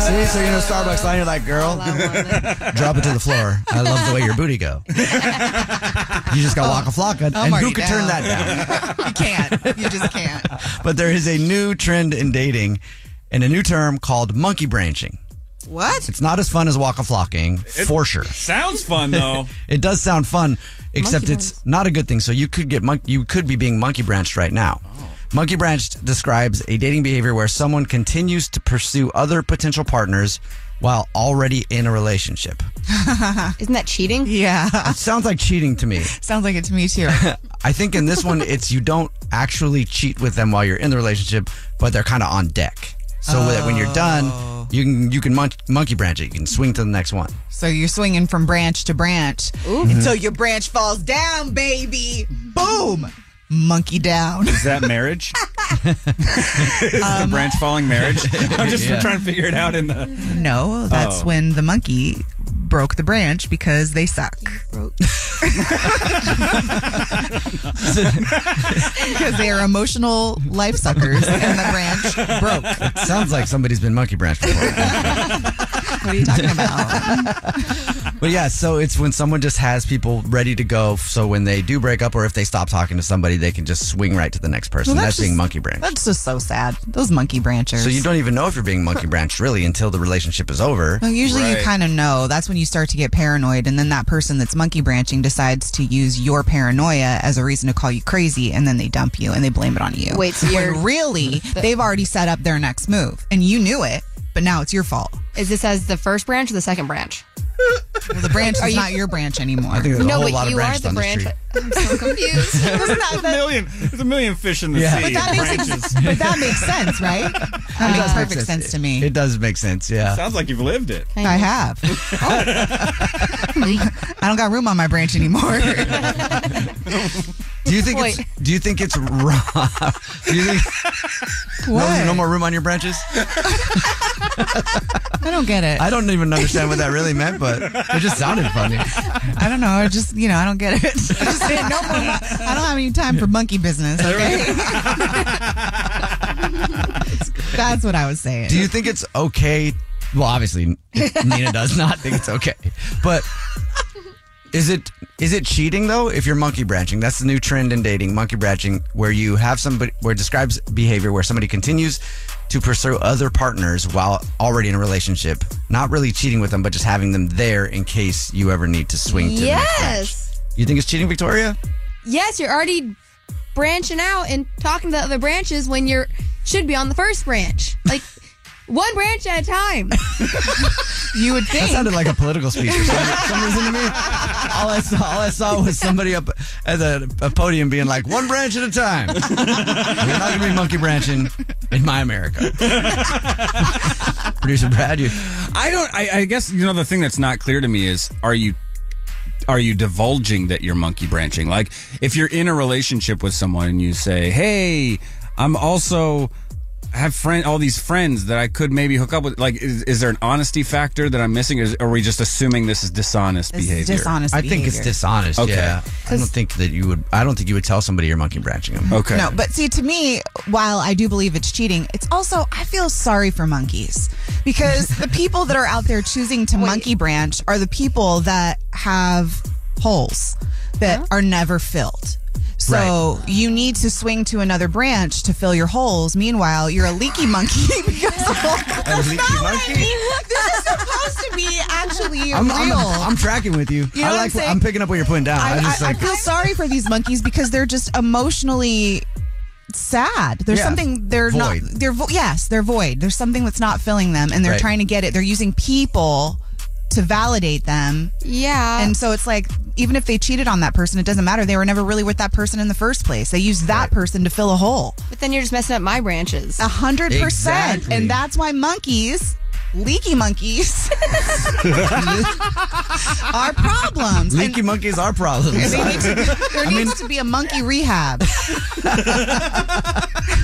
[SPEAKER 1] See, so you're in a Starbucks line, you're like, girl, drop it to the floor. I love the way your booty go. *laughs* You just got Waka Flocka,
[SPEAKER 3] I'm
[SPEAKER 1] and who could turn that down? *laughs*
[SPEAKER 3] you can't. You just can't.
[SPEAKER 1] But there is a new trend in dating and a new term called monkey branching.
[SPEAKER 3] What?
[SPEAKER 1] It's not as fun as Waka Flocking, for sure.
[SPEAKER 4] Sounds fun though. *laughs*
[SPEAKER 1] it does sound fun, except
[SPEAKER 4] Monkey
[SPEAKER 1] it's not a good thing. So you could get mon- you could be being monkey branched right now. Oh. Monkey branched describes a dating behavior where someone continues to pursue other potential partners while already in a relationship. *laughs*
[SPEAKER 7] Isn't that cheating?
[SPEAKER 3] Yeah.
[SPEAKER 1] It sounds like cheating to me. *laughs*
[SPEAKER 3] Sounds like it to me too.
[SPEAKER 1] I think in this one, it's you don't actually cheat with them while you're in the relationship, but they're kind of on deck. So that when you're done, you can you can mon- monkey branch it. You can swing to the next one.
[SPEAKER 3] So you're swinging from branch to branch until mm-hmm. your branch falls down, baby. Boom. Monkey down.
[SPEAKER 4] Is that marriage? *laughs* is the um, branch falling marriage? *laughs* I'm just
[SPEAKER 3] Yeah.
[SPEAKER 4] trying to figure it out in the.
[SPEAKER 3] No, that's
[SPEAKER 4] Oh.
[SPEAKER 3] when the monkey broke the branch because they suck. *laughs* *laughs* Because they are emotional life suckers and the branch broke.
[SPEAKER 1] Sounds like somebody's been monkey branched before. *laughs*
[SPEAKER 3] What are you talking about?
[SPEAKER 1] But yeah, so it's when someone just has people ready to go. So when they do break up, or if they stop talking to somebody, they can just swing right to the next person.
[SPEAKER 3] Well,
[SPEAKER 1] that's
[SPEAKER 3] that's
[SPEAKER 1] being monkey branched.
[SPEAKER 3] That's just so sad. Those monkey branchers.
[SPEAKER 1] So you don't even know if you're being monkey *laughs* branched really until the relationship is over.
[SPEAKER 3] Well, usually you kind of know. That's when you start to get paranoid, and then that person that's monkey branching decides to use your paranoia as a reason to call you crazy, and then they dump you and they blame it on you.
[SPEAKER 7] Wait, so
[SPEAKER 3] when
[SPEAKER 7] you're-
[SPEAKER 3] really *laughs* they've already set up their next move, and you knew it, but now it's your fault.
[SPEAKER 7] Is this as the first branch or the second branch? *laughs*
[SPEAKER 3] Well, the branch
[SPEAKER 7] Are
[SPEAKER 3] is
[SPEAKER 7] you-
[SPEAKER 3] not your branch anymore.
[SPEAKER 1] I think there's a
[SPEAKER 7] no,
[SPEAKER 1] whole
[SPEAKER 7] but
[SPEAKER 1] lot of
[SPEAKER 7] you are
[SPEAKER 1] branches
[SPEAKER 7] the
[SPEAKER 1] on this
[SPEAKER 7] branch.
[SPEAKER 1] tree.
[SPEAKER 7] I'm so confused. *laughs*
[SPEAKER 4] There's a million. There's a million fish in the
[SPEAKER 1] Yeah.
[SPEAKER 4] sea.
[SPEAKER 3] But that, makes *laughs* but that makes sense, right? *laughs* That makes perfect sense to me.
[SPEAKER 1] It does make sense, yeah.
[SPEAKER 4] Sounds like you've lived it.
[SPEAKER 3] I have. Oh. I don't got room on my branch anymore.
[SPEAKER 1] Do you think
[SPEAKER 3] Wait.
[SPEAKER 1] it's do you think it's wrong? do you think no,
[SPEAKER 3] What?
[SPEAKER 1] no more room on your branches?
[SPEAKER 3] I don't get it.
[SPEAKER 1] I don't even understand what that really meant, but it just sounded funny.
[SPEAKER 3] I don't know. I just, you know, I don't get it. *laughs* I just said no more. mon- I don't have any time for monkey business. Okay. *laughs* That's what I was saying.
[SPEAKER 1] Do you think it's okay? Well, obviously Nina does not think it's okay. But is it is it cheating though if you're monkey branching? That's the new trend in dating, monkey branching, where you have somebody where it describes behavior where somebody continues to pursue other partners while already in a relationship, not really cheating with them, but just having them there in case you ever need to swing to the branch.
[SPEAKER 7] yes.
[SPEAKER 1] You think it's cheating, Victoria?
[SPEAKER 7] Yes, you're already branching out and talking to the other branches when you're should be on the first branch. Like *laughs* one branch at a time.
[SPEAKER 3] You would think.
[SPEAKER 1] That sounded like a political speech for some, some reason to me. All I saw, all I saw was somebody up at a, podium being like, "One branch at a time." We're not going to be monkey branching in my America. *laughs* Producer Brad, you
[SPEAKER 4] I don't. I, I guess you know the thing that's not clear to me is are you are you divulging that you're monkey branching? Like if you're in a relationship with someone and you say, "Hey, I'm also." I have friend all these friends that I could maybe hook up with. Like, is, is there an honesty factor that I'm missing, or is, are we just assuming this is dishonest
[SPEAKER 3] It's
[SPEAKER 4] behavior?
[SPEAKER 3] dishonest
[SPEAKER 1] I think it's
[SPEAKER 3] behavior.
[SPEAKER 1] dishonest.
[SPEAKER 4] Okay.
[SPEAKER 1] Yeah, I don't think that you would. I don't think you would tell somebody you're monkey branching them.
[SPEAKER 4] Okay.
[SPEAKER 3] No, but see, to me, while I do believe it's cheating, it's also, I feel sorry for monkeys because the *laughs* people that are out there choosing to monkey branch are the people that have holes that are never filled. So you need to swing to another branch to fill your holes. Meanwhile, you're a leaky monkey *laughs* because
[SPEAKER 1] A leaky monkey.
[SPEAKER 3] this is supposed to be actually *laughs*
[SPEAKER 1] I'm,
[SPEAKER 3] real.
[SPEAKER 1] I'm, I'm tracking with you.
[SPEAKER 3] You know
[SPEAKER 1] I
[SPEAKER 3] what
[SPEAKER 1] like.
[SPEAKER 3] I'm?
[SPEAKER 1] I'm picking up what you're putting down. I,
[SPEAKER 3] I,
[SPEAKER 1] just
[SPEAKER 3] I,
[SPEAKER 1] like.
[SPEAKER 3] I feel sorry for these monkeys because they're just emotionally sad. There's
[SPEAKER 1] Yeah.
[SPEAKER 3] something they're
[SPEAKER 1] Void.
[SPEAKER 3] not. They're vo- yes, they're void. There's something that's not filling them, and they're
[SPEAKER 1] Right.
[SPEAKER 3] trying to get it. They're using people to validate them.
[SPEAKER 8] Yeah.
[SPEAKER 3] And so it's like, even if they cheated on that person, it doesn't matter. They were never really with that person in the first place. They used that person to fill a hole.
[SPEAKER 8] But then you're just messing up my branches.
[SPEAKER 3] A hundred percent. And that's why monkeys, leaky *laughs* monkeys, are problems.
[SPEAKER 1] Leaky monkeys are problems.
[SPEAKER 3] They need to, there *laughs* needs to be a monkey rehab. *laughs*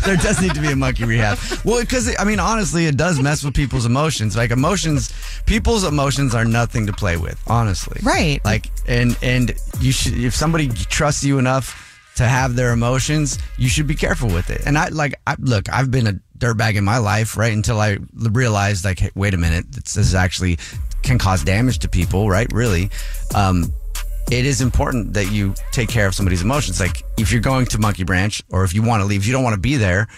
[SPEAKER 1] there does need to be a monkey rehab. Well, because I mean, honestly, it does mess with people's emotions. Like emotions, people's emotions are nothing to play with. Honestly,
[SPEAKER 3] Right.
[SPEAKER 1] Like, and and you should if somebody trusts you enough to have their emotions, you should be careful with it. And I like, I, look, I've been a dirtbag in my life, right? Until I realized, like, hey, wait a minute, this is actually can cause damage to people, right? Really. Um, it is important that you take care of somebody's emotions. Like if you're going to Monkey Branch or if you want to leave, if you don't want to be there,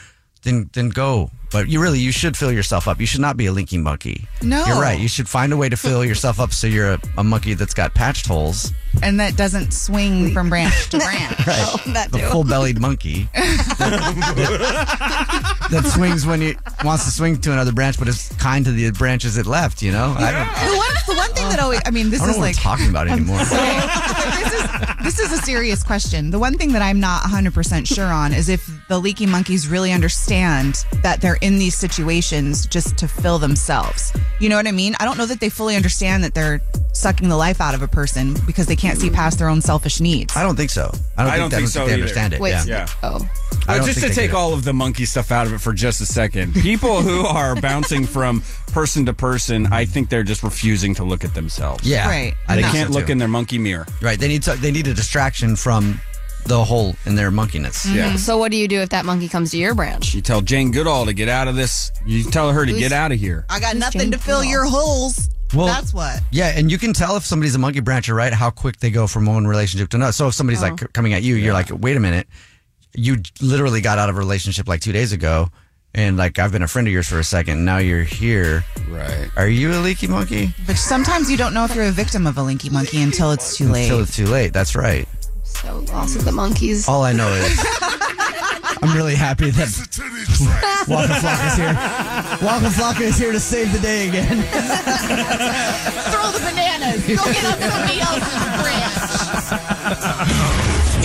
[SPEAKER 1] then then go. But you really you should fill yourself up. You should not be a linking monkey.
[SPEAKER 3] No.
[SPEAKER 1] You're right. You should find a way to fill yourself up so you're a, a monkey that's got patched holes.
[SPEAKER 3] And that doesn't swing from branch to *laughs* branch.
[SPEAKER 1] Right. Oh, the full bellied monkey *laughs* that swings when he wants to swing to another branch, but is kind to the branches it left, you know? I don't
[SPEAKER 3] The one, the one thing that always, I mean, this
[SPEAKER 1] I don't
[SPEAKER 3] is
[SPEAKER 1] know what
[SPEAKER 3] like
[SPEAKER 1] we're talking about anymore. *laughs*
[SPEAKER 3] this is this is a serious question. The one thing that I'm not 100% sure on is if the leaky monkeys really understand that they're in these situations just to fill themselves. You know what I mean? I don't know that they fully understand that they're sucking the life out of a person because they can't see past their own selfish needs.
[SPEAKER 1] I don't think so. I don't,
[SPEAKER 4] I don't
[SPEAKER 1] think,
[SPEAKER 4] think so
[SPEAKER 1] they
[SPEAKER 4] either.
[SPEAKER 1] understand it.
[SPEAKER 4] Wait,
[SPEAKER 1] yeah.
[SPEAKER 4] yeah.
[SPEAKER 8] Oh.
[SPEAKER 1] I
[SPEAKER 4] Well, just to take all of the monkey stuff out of it for just a second. *laughs* People who are bouncing from person to person, I think they're just refusing to look at themselves.
[SPEAKER 1] Yeah.
[SPEAKER 3] Right.
[SPEAKER 1] I
[SPEAKER 4] They can't
[SPEAKER 1] so,
[SPEAKER 4] look
[SPEAKER 1] too.
[SPEAKER 4] in their monkey mirror.
[SPEAKER 1] Right. They need to, they need a distraction from the hole in their monkeyness.
[SPEAKER 4] Yeah. Mm-hmm.
[SPEAKER 8] So what do you do if that monkey comes to your branch?
[SPEAKER 4] You tell Jane Goodall to get out of this. You tell her to
[SPEAKER 3] Who's-
[SPEAKER 4] get out of here.
[SPEAKER 3] I got nothing
[SPEAKER 8] Jane
[SPEAKER 3] to fill
[SPEAKER 8] Goodall?
[SPEAKER 3] your holes.
[SPEAKER 1] Well,
[SPEAKER 3] That's what.
[SPEAKER 1] Yeah, and you can tell if somebody's a monkey brancher, right? How quick they go from one relationship to another. So if somebody's oh. like
[SPEAKER 3] Oh.
[SPEAKER 1] coming at you, you're like, wait a minute, you literally got out of a relationship like two days ago, and like I've been a friend of yours for a second. Now you're here.
[SPEAKER 4] Right.
[SPEAKER 1] Are you a leaky monkey?
[SPEAKER 3] But sometimes you don't know if you're a victim of a linky monkey until it's too late.
[SPEAKER 1] Until it's too late. That's right.
[SPEAKER 8] So lost with the monkeys.
[SPEAKER 1] All I know is *laughs* I'm really happy that *laughs* Waka Flocka is here. Waka Flocka is here to save the day again. *laughs*
[SPEAKER 3] Throw the bananas. Go get on somebody else's branch.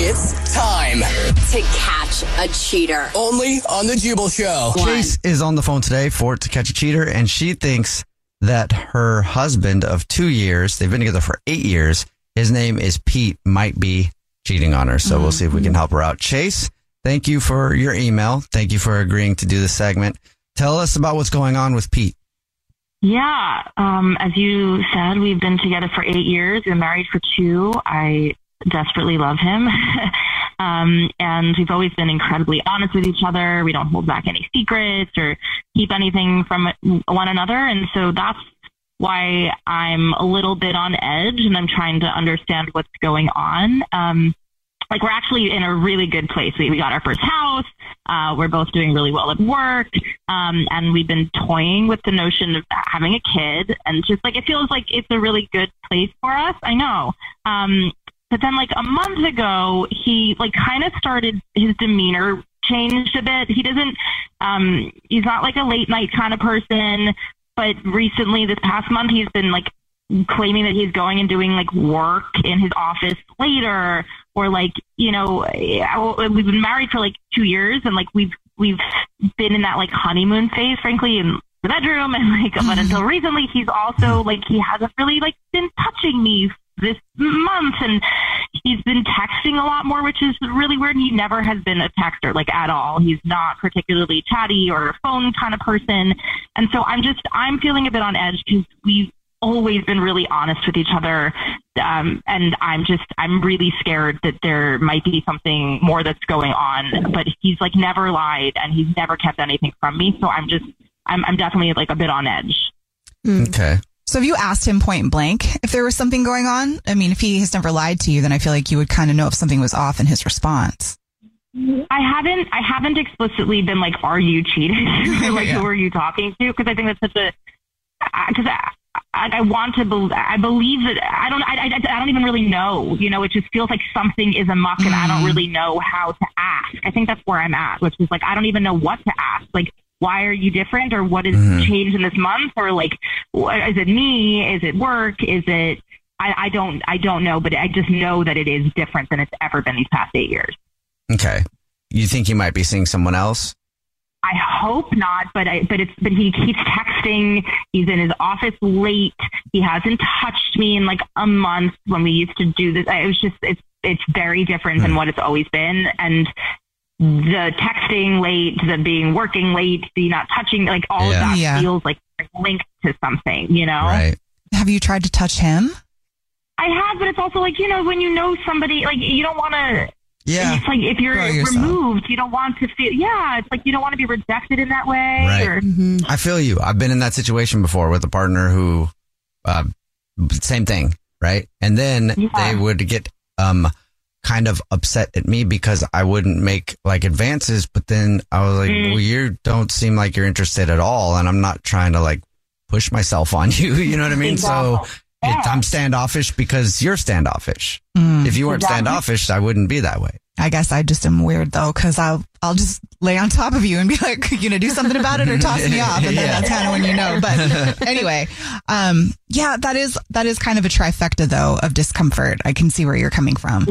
[SPEAKER 11] It's time.
[SPEAKER 10] To catch a cheater.
[SPEAKER 11] Only on the Jubal Show.
[SPEAKER 1] Chase is on the phone today for To Catch a Cheater, and she thinks that her husband of two years, they've been together for eight years, his name is Pete, might be cheating on her. So we'll see if we can help her out. Chase, thank you for your email. Thank you for agreeing to do this segment. Tell us about what's going on with Pete.
[SPEAKER 2] Yeah, um, as you said, we've been together for eight years. We're married for two. I desperately love him. *laughs* um, and we've always been incredibly honest with each other. We don't hold back any secrets or keep anything from one another. And so that's why I'm a little bit on edge and I'm trying to understand what's going on. Um, like we're actually in a really good place. We, we got our first house. Uh, we're both doing really well at work. Um, and we've been toying with the notion of having a kid and just like, it feels like it's a really good place for us. I know. Um, but then like a month ago, he like kind of started his demeanor changed a bit. He doesn't, um, he's not like a late night kind of person, but recently this past month, he's been like claiming that he's going and doing like work in his office later or like you know I- we've been married for like two years and like we've we've been in that like honeymoon phase frankly in the bedroom and like but until recently he's also like he hasn't really like been touching me this month and he's been texting a lot more which is really weird he never has been a texter like at all he's not particularly chatty or a phone kind of person and so i'm just i'm feeling a bit on edge because we've always been really honest with each other. Um, and I'm just, I'm really scared that there might be something more that's going on, but he's like never lied and he's never kept anything from me. So I'm just, I'm, I'm definitely like a bit on edge.
[SPEAKER 1] Okay.
[SPEAKER 3] So have you asked him point blank if there was something going on? I mean, if he has never lied to you, then I feel like you would kind of know if something was off in his response.
[SPEAKER 2] I haven't, I haven't explicitly been like, are you cheating? *laughs* like, who are you talking to? Cause I think that's such a, because I, I, I want to believe, I believe that I don't, I, I, I don't even really know, you know, it just feels like something is amok and I don't mm-hmm. really know how to ask. I think that's where I'm at, which is like, I don't even know what to ask. Like, why are you different or what has
[SPEAKER 1] Mhm.
[SPEAKER 2] changed in this month or like what, is it me? Is it work? Is it I, I don't I don't know, but I just know that it is different than it's ever been these past eight years.
[SPEAKER 1] Okay. You think you might be seeing someone else?
[SPEAKER 2] I hope not, but I, but it's but he keeps texting. He's in his office late. He hasn't touched me in like a month when we used to do this. It was just it's it's very different than what it's always been, and the texting late, the being working late, the not touching, like all
[SPEAKER 3] Yeah.
[SPEAKER 2] of that
[SPEAKER 3] Yeah.
[SPEAKER 2] feels like linked to something, you know?
[SPEAKER 3] Have you tried to touch him?
[SPEAKER 2] I have, but it's also like you know when you know somebody, like you don't want to.
[SPEAKER 1] Yeah.
[SPEAKER 2] It's like if you're
[SPEAKER 1] Throw yourself.
[SPEAKER 2] removed, you don't want to feel. Yeah, it's like you don't want to be rejected in that way.
[SPEAKER 1] Right.
[SPEAKER 2] Or,
[SPEAKER 1] I feel you. I've been in that situation before with a partner who, uh, same thing, right? And then they would get um kind of upset at me because I wouldn't make like advances, but then I was like,
[SPEAKER 2] Mm.
[SPEAKER 1] well, you don't seem like you're interested at all, and I'm not trying to like push myself on *laughs* you. You know what I mean? So. It, I'm standoffish because you're standoffish.
[SPEAKER 3] Mm.
[SPEAKER 1] If you weren't
[SPEAKER 3] Exactly.
[SPEAKER 1] standoffish, I wouldn't be that way.
[SPEAKER 3] I guess I just am weird though, because I'll I'll just lay on top of you and be like, *laughs* you gonna do something about it or toss me off, and then
[SPEAKER 1] Yeah.
[SPEAKER 3] that's kind of when you know. But *laughs* anyway, um, yeah, that is that is kind of a trifecta though of discomfort. I can see where you're coming from.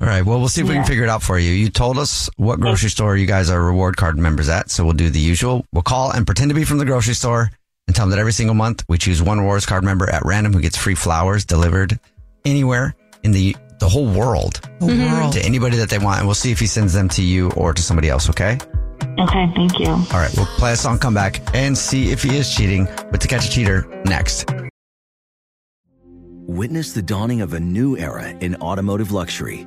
[SPEAKER 1] All right. Well, we'll see if we can figure it out for you. You told us what grocery store you guys are reward card members at, so we'll do the usual. We'll call and pretend to be from the grocery store and tell them that every single month we choose one rewards card member at random who gets free flowers delivered anywhere in the the whole world,
[SPEAKER 3] The mm-hmm. world.
[SPEAKER 1] to anybody that they want, and we'll see if he sends them to you or to somebody else. Okay.
[SPEAKER 2] Okay. Thank you.
[SPEAKER 1] All right. We'll play a song, come back, and see if he is cheating. But to catch a cheater next.
[SPEAKER 16] Witness the dawning of a new era in automotive luxury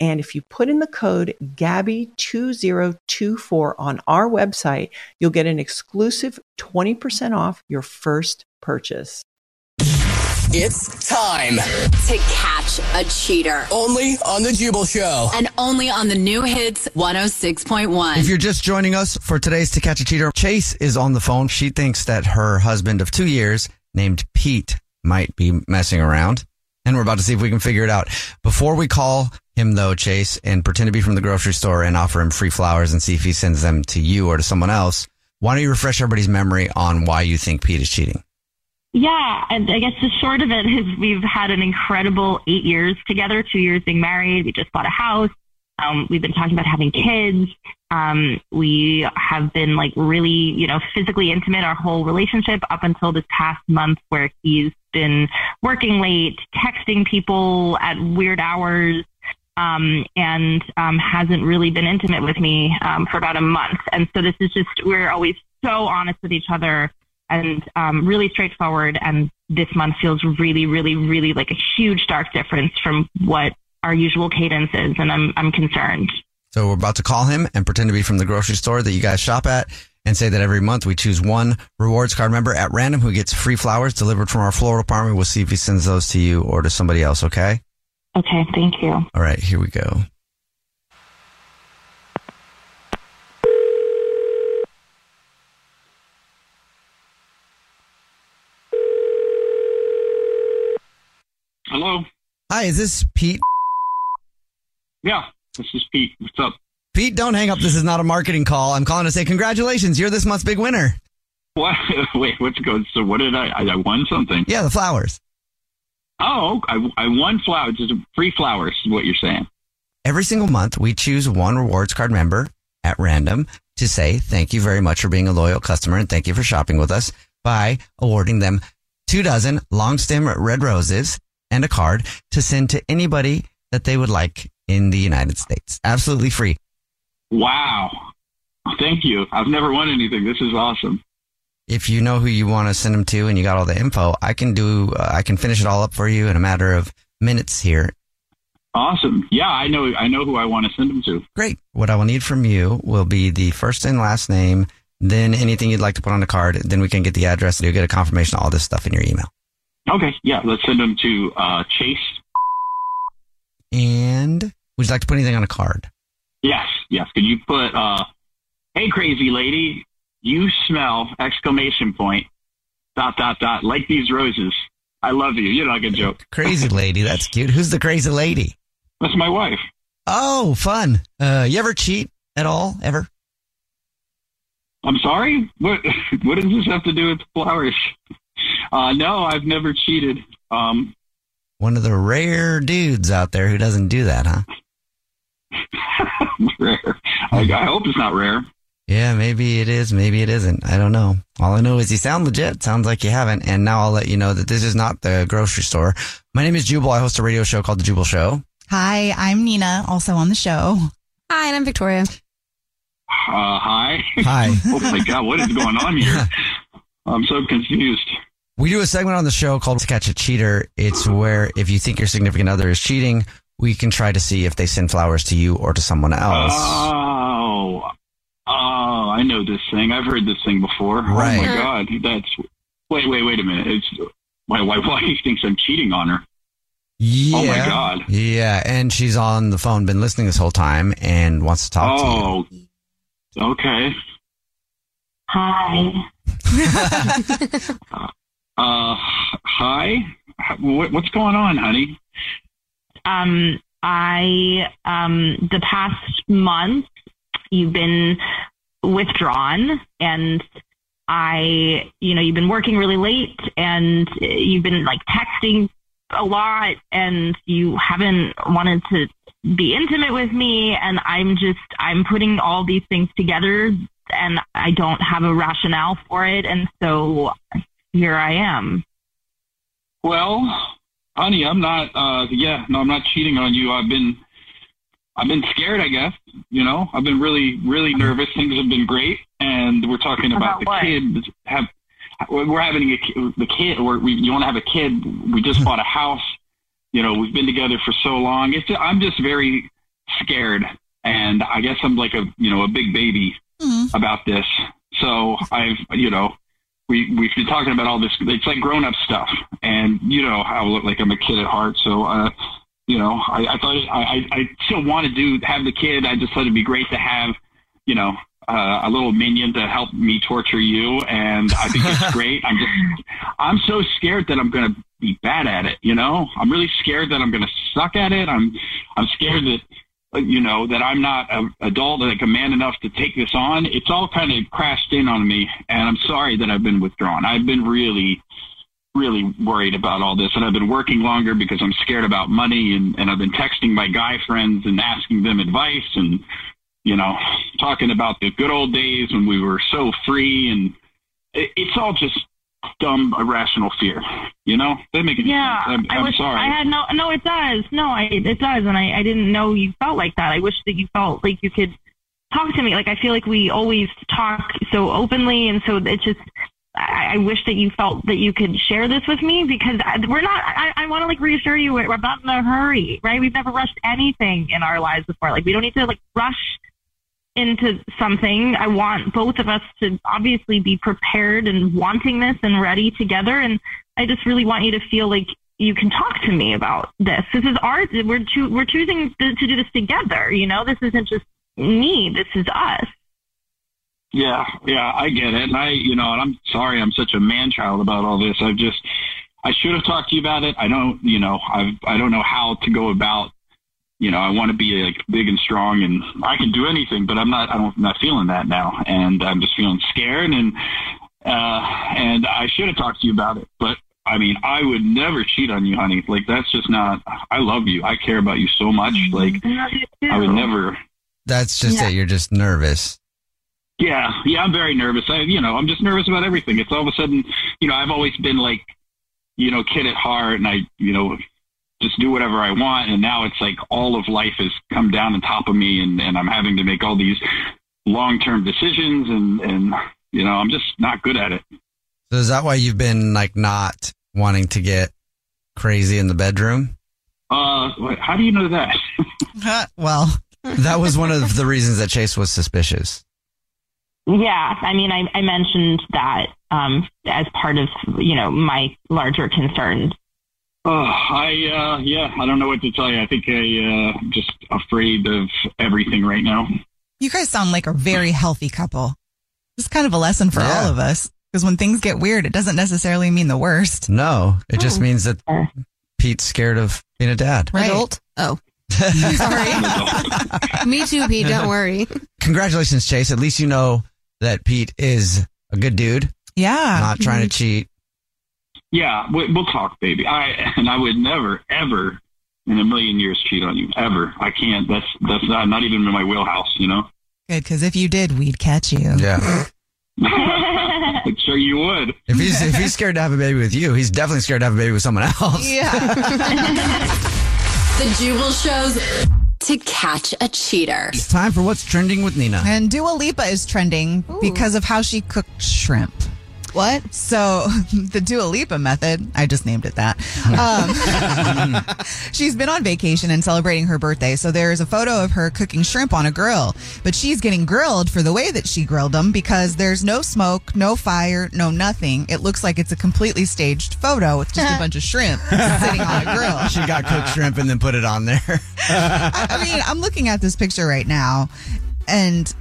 [SPEAKER 17] And if you put in the code GABBY2024 on our website, you'll get an exclusive 20% off your first purchase.
[SPEAKER 11] It's time
[SPEAKER 10] to catch a cheater.
[SPEAKER 11] only on the Jubal Show.
[SPEAKER 10] And only on the new hits 106.1.
[SPEAKER 1] If you're just joining us for today's To Catch a Cheater, Chase is on the phone. She thinks that her husband of two years, named Pete, might be messing around. And we're about to see if we can figure it out. Before we call him, though, Chase, and pretend to be from the grocery store and offer him free flowers and see if he sends them to you or to someone else, why don't you refresh everybody's memory on why you think Pete is cheating?
[SPEAKER 2] Yeah, and I guess the short of it is we've had an incredible eight years together, two years being married. We just bought a house. Um, we've been talking about having kids. Um, we have been like really, you know, physically intimate our whole relationship up until this past month where he's been working late, texting people at weird hours, um, and um, hasn't really been intimate with me um, for about a month. And so this is just, we're always so honest with each other and um, really straightforward. And this month feels really, really, really like a huge dark difference from what our usual cadence is. And I'm, I'm concerned.
[SPEAKER 1] So we're about to call him and pretend to be from the grocery store that you guys shop at and say that every month we choose one rewards card member at random who gets free flowers delivered from our floral department. We'll see if he sends those to you or to somebody else. Okay.
[SPEAKER 2] Okay. Thank you.
[SPEAKER 1] All right. Here we go.
[SPEAKER 18] Hello.
[SPEAKER 1] Hi, is this Pete?
[SPEAKER 18] Yeah, this is Pete. What's up?
[SPEAKER 1] Pete, don't hang up. This is not a marketing call. I'm calling to say congratulations. You're this month's big winner.
[SPEAKER 18] What? *laughs* Wait, what's going? So what did I? I I won something.
[SPEAKER 1] Yeah, the flowers.
[SPEAKER 18] Oh, I, I won flowers. Just free flowers. Is what you're saying?
[SPEAKER 1] Every single month, we choose one rewards card member at random to say thank you very much for being a loyal customer and thank you for shopping with us by awarding them two dozen long stem red roses and a card to send to anybody that they would like in the United States. Absolutely free.
[SPEAKER 18] Wow. Thank you. I've never won anything. This is awesome.
[SPEAKER 1] If you know who you want to send them to and you got all the info, I can do, uh, I can finish it all up for you in a matter of minutes here.
[SPEAKER 18] Awesome. Yeah, I know. I know who I want to send them to.
[SPEAKER 1] Great. What I will need from you will be the first and last name, then anything you'd like to put on the card. Then we can get the address and you'll get a confirmation of all this stuff in your email.
[SPEAKER 18] Okay. Yeah, let's send them to uh, Chase.
[SPEAKER 1] And would you like to put anything on a card?
[SPEAKER 18] Yes. Yes. Could you put? uh Hey, crazy lady, you smell! Exclamation point. Dot dot dot. Like these roses. I love you. You know, like a joke. *laughs*
[SPEAKER 1] Crazy lady. That's cute. Who's the crazy lady?
[SPEAKER 18] That's my wife.
[SPEAKER 1] Oh, fun. Uh, you ever cheat at all? Ever?
[SPEAKER 18] I'm sorry. What *laughs* What does this have to do with flowers? Uh, no, I've never cheated. Um,
[SPEAKER 1] One of the rare dudes out there who doesn't do that, huh? *laughs*
[SPEAKER 18] rare. I, I hope it's not rare.
[SPEAKER 1] Yeah, maybe it is, maybe it isn't. I don't know. All I know is you sound legit. Sounds like you haven't. And now I'll let you know that this is not the grocery store. My name is Jubal. I host a radio show called The Jubal Show.
[SPEAKER 3] Hi, I'm Nina, also on the show.
[SPEAKER 8] Hi, and I'm Victoria.
[SPEAKER 18] Uh, hi.
[SPEAKER 1] Hi. *laughs*
[SPEAKER 18] oh my God, what is going on here? *laughs* I'm so confused.
[SPEAKER 1] We do a segment on the show called To Catch a Cheater. It's where if you think your significant other is cheating, we can try to see if they send flowers to you or to someone else.
[SPEAKER 18] Oh, oh, I know this thing. I've heard this thing before.
[SPEAKER 1] Right.
[SPEAKER 18] Oh my God, that's. Wait, wait, wait a minute. It's why, why, *laughs* why he thinks I'm cheating on her?
[SPEAKER 1] yeah.
[SPEAKER 18] Oh my God.
[SPEAKER 1] Yeah. And she's on the phone, been listening this whole time and wants to talk to you.
[SPEAKER 18] Oh, okay.
[SPEAKER 2] Hi. *laughs*
[SPEAKER 18] Uh, hi. What's going on, honey?
[SPEAKER 2] Um, I um, the past month you've been withdrawn, and I, you know, you've been working really late, and you've been like texting a lot, and you haven't wanted to be intimate with me, and I'm just I'm putting all these things together, and I don't have a rationale for it, and so here I am.
[SPEAKER 18] Well, honey, I'm not. Uh, yeah, no, I'm not cheating on you. I've been, I've been scared. I guess you know, I've been really, really nervous. Things have been great, and we're talking about,
[SPEAKER 2] About
[SPEAKER 18] the
[SPEAKER 2] what?
[SPEAKER 18] kid. Have we're having a, ki- the kid? We're, we you want to have a kid? We just bought a house. You know, we've been together for so long. It's I'm just very scared, and I guess I'm like a you know a big baby about this. So I've you know we we've been talking about all this. It's like grown up stuff, and you know how I look like I'm a kid at heart. So uh, you know, I, I thought I, I I still want to do have the kid. I just thought it'd be great to have you know uh, a little minion to help me torture you, and I think it's *laughs* great. I'm just I'm so scared that I'm gonna be bad at it. You know, I'm really scared that I'm gonna suck at it. I'm I'm scared that you know that I'm not a adult, like a man enough to take this on. It's all kind of crashed in on me, and I'm sorry that I've been withdrawn. I've been really, really worried about all this. And I've been working longer because I'm scared about money and, and I've been texting my guy friends and asking them advice and, you know, talking about the good old days when we were so free and it, it's all just dumb, irrational fear. You know? That make any
[SPEAKER 2] Yeah,
[SPEAKER 18] sense. I'm,
[SPEAKER 2] I
[SPEAKER 18] I'm sorry.
[SPEAKER 2] I had no. No, it does. No, I it does, and I I didn't know you felt like that. I wish that you felt like you could talk to me. Like I feel like we always talk so openly, and so it's just. I, I wish that you felt that you could share this with me because I- we're not. I, I want to like reassure you we're not in a hurry, right? We've never rushed anything in our lives before. Like we don't need to like rush into something. I want both of us to obviously be prepared and wanting this and ready together. And I just really want you to feel like you can talk to me about this. This is ours. We're choo- we're choosing to, to do this together. You know, this isn't just me. This is us.
[SPEAKER 18] Yeah, yeah, I get it. And I, you know, and I'm sorry I'm such a man child about all this. I've just, I should have talked to you about it. I don't, you know, I've, I don't know how to go about, you know, I want to be like big and strong and I can do anything, but I'm not, I don't, I'm not feeling that now. And I'm just feeling scared and, uh, and I should have talked to you about it, but I mean, I would never cheat on you, honey. Like that's just not, I love you. I care about you so much. Like I would never,
[SPEAKER 1] That's just
[SPEAKER 18] Yeah.
[SPEAKER 1] it. You're just nervous.
[SPEAKER 18] Yeah, yeah, I'm very nervous. I, you know, I'm just nervous about everything. It's all of a sudden, you know, I've always been like, you know, kid at heart, and I, you know, just do whatever I want. And now it's like all of life has come down on top of me, and and I'm having to make all these long term decisions, and and you know, I'm just not good at it.
[SPEAKER 1] So is that why you've been like not wanting to get crazy in the bedroom?
[SPEAKER 18] Uh, how do you know that? *laughs*
[SPEAKER 3] well,
[SPEAKER 1] that was one of *laughs* the reasons that Chase was suspicious.
[SPEAKER 2] Yeah, I mean, I, I mentioned that um, as part of you know my larger concerns.
[SPEAKER 18] Oh, I uh, yeah, I don't know what to tell you. I think I uh, I'm just afraid of everything right now.
[SPEAKER 3] You guys sound like a very healthy couple. It's kind of a lesson for all of us because when things get weird, it doesn't necessarily mean the worst.
[SPEAKER 1] No, it
[SPEAKER 3] Oh.
[SPEAKER 1] just means that Pete's scared of being a dad.
[SPEAKER 7] Adult? Oh. *laughs* Sorry. *laughs* Me too, Pete. Don't worry.
[SPEAKER 1] Congratulations, Chase. At least you know that Pete is a good dude.
[SPEAKER 3] Yeah.
[SPEAKER 1] Not trying to mm-hmm. cheat.
[SPEAKER 18] Yeah, we, we'll talk, baby. I and I would never, ever in a million years cheat on you. Ever. I can't. That's that's not not even in my wheelhouse. You know.
[SPEAKER 3] Good, because if you did, we'd catch you.
[SPEAKER 1] Yeah.
[SPEAKER 18] I'm *laughs* *laughs* sure you would.
[SPEAKER 1] If he's if he's scared to have a baby with you, he's definitely scared to have a baby with someone else. Yeah. *laughs*
[SPEAKER 10] the Jubal shows to catch a cheater.
[SPEAKER 1] It's time for what's trending with Nina.
[SPEAKER 3] And Dua Lipa is trending because of how she cooked shrimp.
[SPEAKER 7] What?
[SPEAKER 3] So *laughs* the Dua Lipa method, I just named it that. *laughs* Um, *laughs* she's been on vacation and celebrating her birthday. So there's a photo of her cooking shrimp on a grill, but she's getting grilled for the way that she grilled them because there's no smoke, no fire, no nothing. It looks like it's a completely staged photo with just a bunch of shrimp sitting on a grill.
[SPEAKER 1] She got cooked shrimp and then put it on there.
[SPEAKER 3] I, I mean, I'm looking at this picture right now, and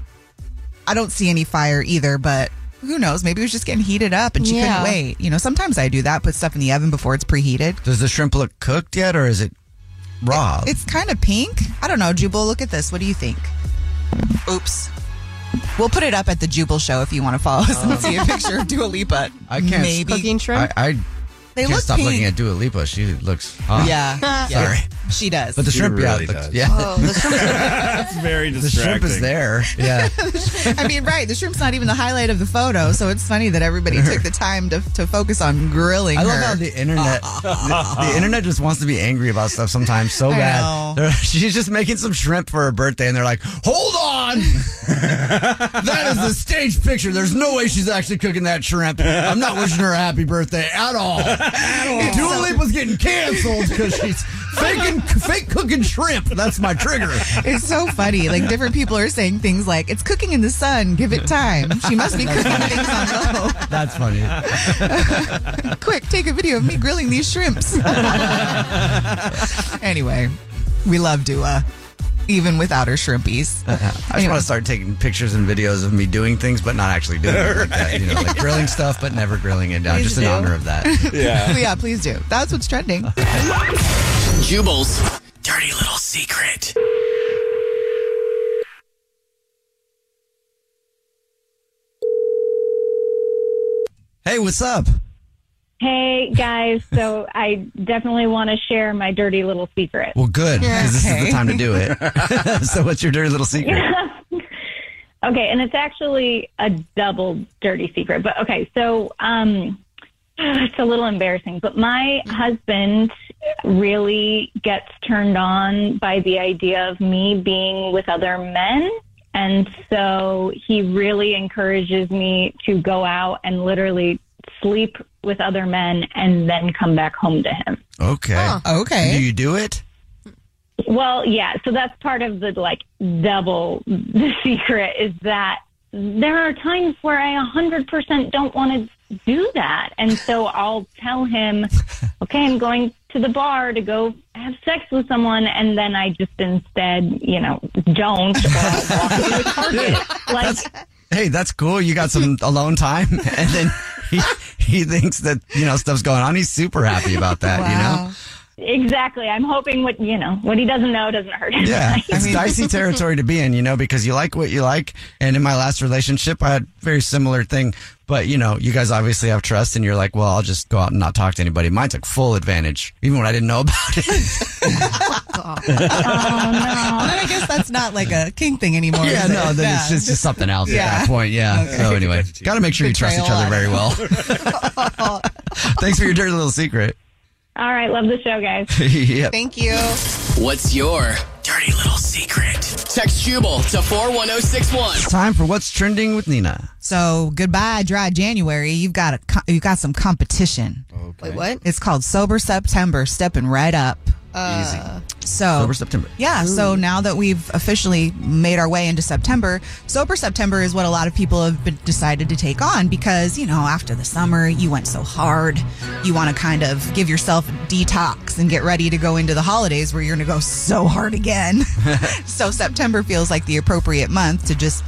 [SPEAKER 3] I don't see any fire either. But who knows? Maybe it was just getting heated up, and she
[SPEAKER 7] Yeah.
[SPEAKER 3] couldn't wait. You know, sometimes I do that. Put stuff in the oven before it's preheated.
[SPEAKER 1] Does the shrimp look cooked yet, or is it raw?
[SPEAKER 3] It's kind of pink. I don't know, Jubal. Look at this. What do you think? Oops. We'll put it up at the Jubal show if you want to follow us and oh. see a picture of Dua Lipa.
[SPEAKER 1] I can't
[SPEAKER 3] Maybe
[SPEAKER 7] Cooking shrimp?
[SPEAKER 1] I, I
[SPEAKER 3] They
[SPEAKER 1] can't
[SPEAKER 3] look
[SPEAKER 1] stop
[SPEAKER 3] pink.
[SPEAKER 1] looking at Dua Lipa. She looks hot. *laughs*
[SPEAKER 3] Yeah.
[SPEAKER 1] Sorry.
[SPEAKER 3] She does.
[SPEAKER 1] But the
[SPEAKER 4] She
[SPEAKER 1] shrimp,
[SPEAKER 4] really
[SPEAKER 1] yeah,
[SPEAKER 4] does.
[SPEAKER 1] yeah.
[SPEAKER 3] Oh, the shrimp- *laughs*
[SPEAKER 4] That's very
[SPEAKER 1] the
[SPEAKER 4] distracting.
[SPEAKER 1] shrimp is there. Yeah. *laughs*
[SPEAKER 3] I mean, right. The shrimp's not even the highlight of the photo, so it's funny that everybody took the time to, to focus on grilling
[SPEAKER 1] I love
[SPEAKER 3] her.
[SPEAKER 1] how the internet, the, the internet just wants to be angry about stuff sometimes so
[SPEAKER 3] I
[SPEAKER 1] bad.
[SPEAKER 3] know.
[SPEAKER 1] They're- She's just making some shrimp for her birthday, and they're like, "Hold on, *laughs* that is a stage picture. There's no way she's actually cooking that shrimp. I'm not wishing her a happy birthday at all. *laughs* Dua Lipa's getting canceled because she's faking, fake cooking shrimp. That's my trigger.
[SPEAKER 3] It's so funny. Like different people are saying things like, "It's cooking in the sun. Give it time. She must be cooking things on low. *laughs*
[SPEAKER 1] That's funny.
[SPEAKER 3] Quick, take a video of me grilling these shrimps." anyway, we love Dua, even without her shrimpies. *laughs*
[SPEAKER 1] I just want to start taking pictures and videos of me doing things, but not actually doing it like that. You know, like grilling *laughs* stuff, but never grilling it down.
[SPEAKER 3] Please
[SPEAKER 1] just in honor of that. *laughs*
[SPEAKER 3] yeah, please do. That's what's trending.
[SPEAKER 11] Jubal's dirty little secret.
[SPEAKER 1] Hey, what's up?
[SPEAKER 19] Hey guys, so I definitely want to share my dirty little secret.
[SPEAKER 1] Well, good, because this is the time to do it. *laughs* *laughs* so, what's your dirty little secret?
[SPEAKER 19] okay, and it's actually a double dirty secret. But okay, so um, *sighs* it's a little embarrassing, but my husband really gets turned on by the idea of me being with other men. And so he really encourages me to go out and literally sleep with other men and then come back home to him.
[SPEAKER 1] Okay.
[SPEAKER 3] Okay.
[SPEAKER 1] Do you do it?
[SPEAKER 19] Well, yeah. So that's part of the like double the *laughs* secret is that there are times where I 100% don't want to do that. And so I'll tell him, *laughs* okay, I'm going to the bar to go have sex with someone. And then I just instead, you know, don't or I'll walk into a Target. Like,
[SPEAKER 1] Hey, that's cool. You got some alone time, *laughs* and then *laughs* he he thinks that you know stuff's going on. He's super happy about that. You know.
[SPEAKER 19] exactly. I'm hoping what, you know, what he doesn't know doesn't hurt him.
[SPEAKER 1] Yeah, *laughs* it's dicey *laughs* territory to be in, you know, because you like what you like. And in my last relationship, I had very similar thing. But you know, you guys obviously have trust, and you're like, well, I'll just go out and not talk to anybody. Mine took full advantage, even when I didn't know about it.
[SPEAKER 3] Oh, Then I guess that's not like a king thing anymore.
[SPEAKER 1] yeah,
[SPEAKER 3] is it?
[SPEAKER 1] no, then
[SPEAKER 3] Yeah.
[SPEAKER 1] it's just, just something else
[SPEAKER 3] Yeah.
[SPEAKER 1] at that point. Yeah.
[SPEAKER 3] Okay.
[SPEAKER 1] So anyway, got to make sure you trust each other very well. *laughs* *laughs* Thanks for your dirty little secret.
[SPEAKER 19] All right. Love the show, guys. *laughs*
[SPEAKER 1] Yep.
[SPEAKER 3] Thank you.
[SPEAKER 11] What's your dirty little secret? Text Jubal to 41061.
[SPEAKER 1] Time for what's trending with Nina.
[SPEAKER 3] So goodbye, dry January. You've got a co- you've got some competition.
[SPEAKER 15] Wait, what?
[SPEAKER 3] It's called Sober September, stepping right up.
[SPEAKER 15] Uh,
[SPEAKER 3] So
[SPEAKER 1] Sober September.
[SPEAKER 3] Yeah, so now that we've officially made our way into September, Sober September is what a lot of people have been decided to take on because, you know, after the summer, you went so hard. You want to kind of give yourself a detox and get ready to go into the holidays where you're going to go so hard again. *laughs* so September feels like the appropriate month to just,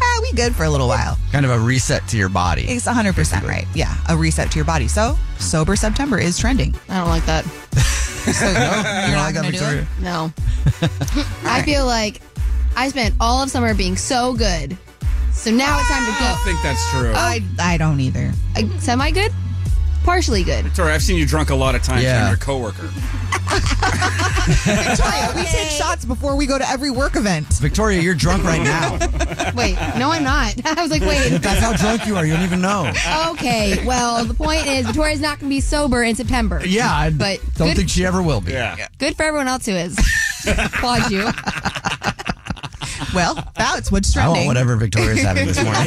[SPEAKER 3] ah, we good for a little while.
[SPEAKER 1] Kind of a reset to your body.
[SPEAKER 3] It's 100% right. Yeah, a reset to your body. So, Sober September is trending.
[SPEAKER 15] I don't like that. *laughs*
[SPEAKER 3] So,
[SPEAKER 1] you *laughs*
[SPEAKER 3] you're
[SPEAKER 1] don't like
[SPEAKER 3] gonna do it?
[SPEAKER 15] No. *laughs* I feel like I spent all of summer being so good. So now it's time to
[SPEAKER 4] I don't think that's true.
[SPEAKER 3] I, I don't either.
[SPEAKER 15] Semi good? Partially good.
[SPEAKER 4] Victoria, I've seen you drunk a lot of times.
[SPEAKER 1] Yeah.
[SPEAKER 4] Yeah. your coworker.
[SPEAKER 3] Victoria, we *laughs* take shots before we go to every work event.
[SPEAKER 1] Victoria, you're drunk right now. *laughs*
[SPEAKER 15] Wait, no, I'm not. *laughs* I was like, wait.
[SPEAKER 1] That's how drunk you are. You don't even know.
[SPEAKER 15] Okay, well, the point is Victoria's not going to be sober in September.
[SPEAKER 1] Yeah, I
[SPEAKER 15] but
[SPEAKER 1] don't
[SPEAKER 15] good,
[SPEAKER 1] think she ever will be.
[SPEAKER 4] Yeah.
[SPEAKER 15] good for everyone else who is. Applaud you.
[SPEAKER 3] Well, that's what's
[SPEAKER 1] I
[SPEAKER 3] trending.
[SPEAKER 1] want whatever Victoria's having this morning.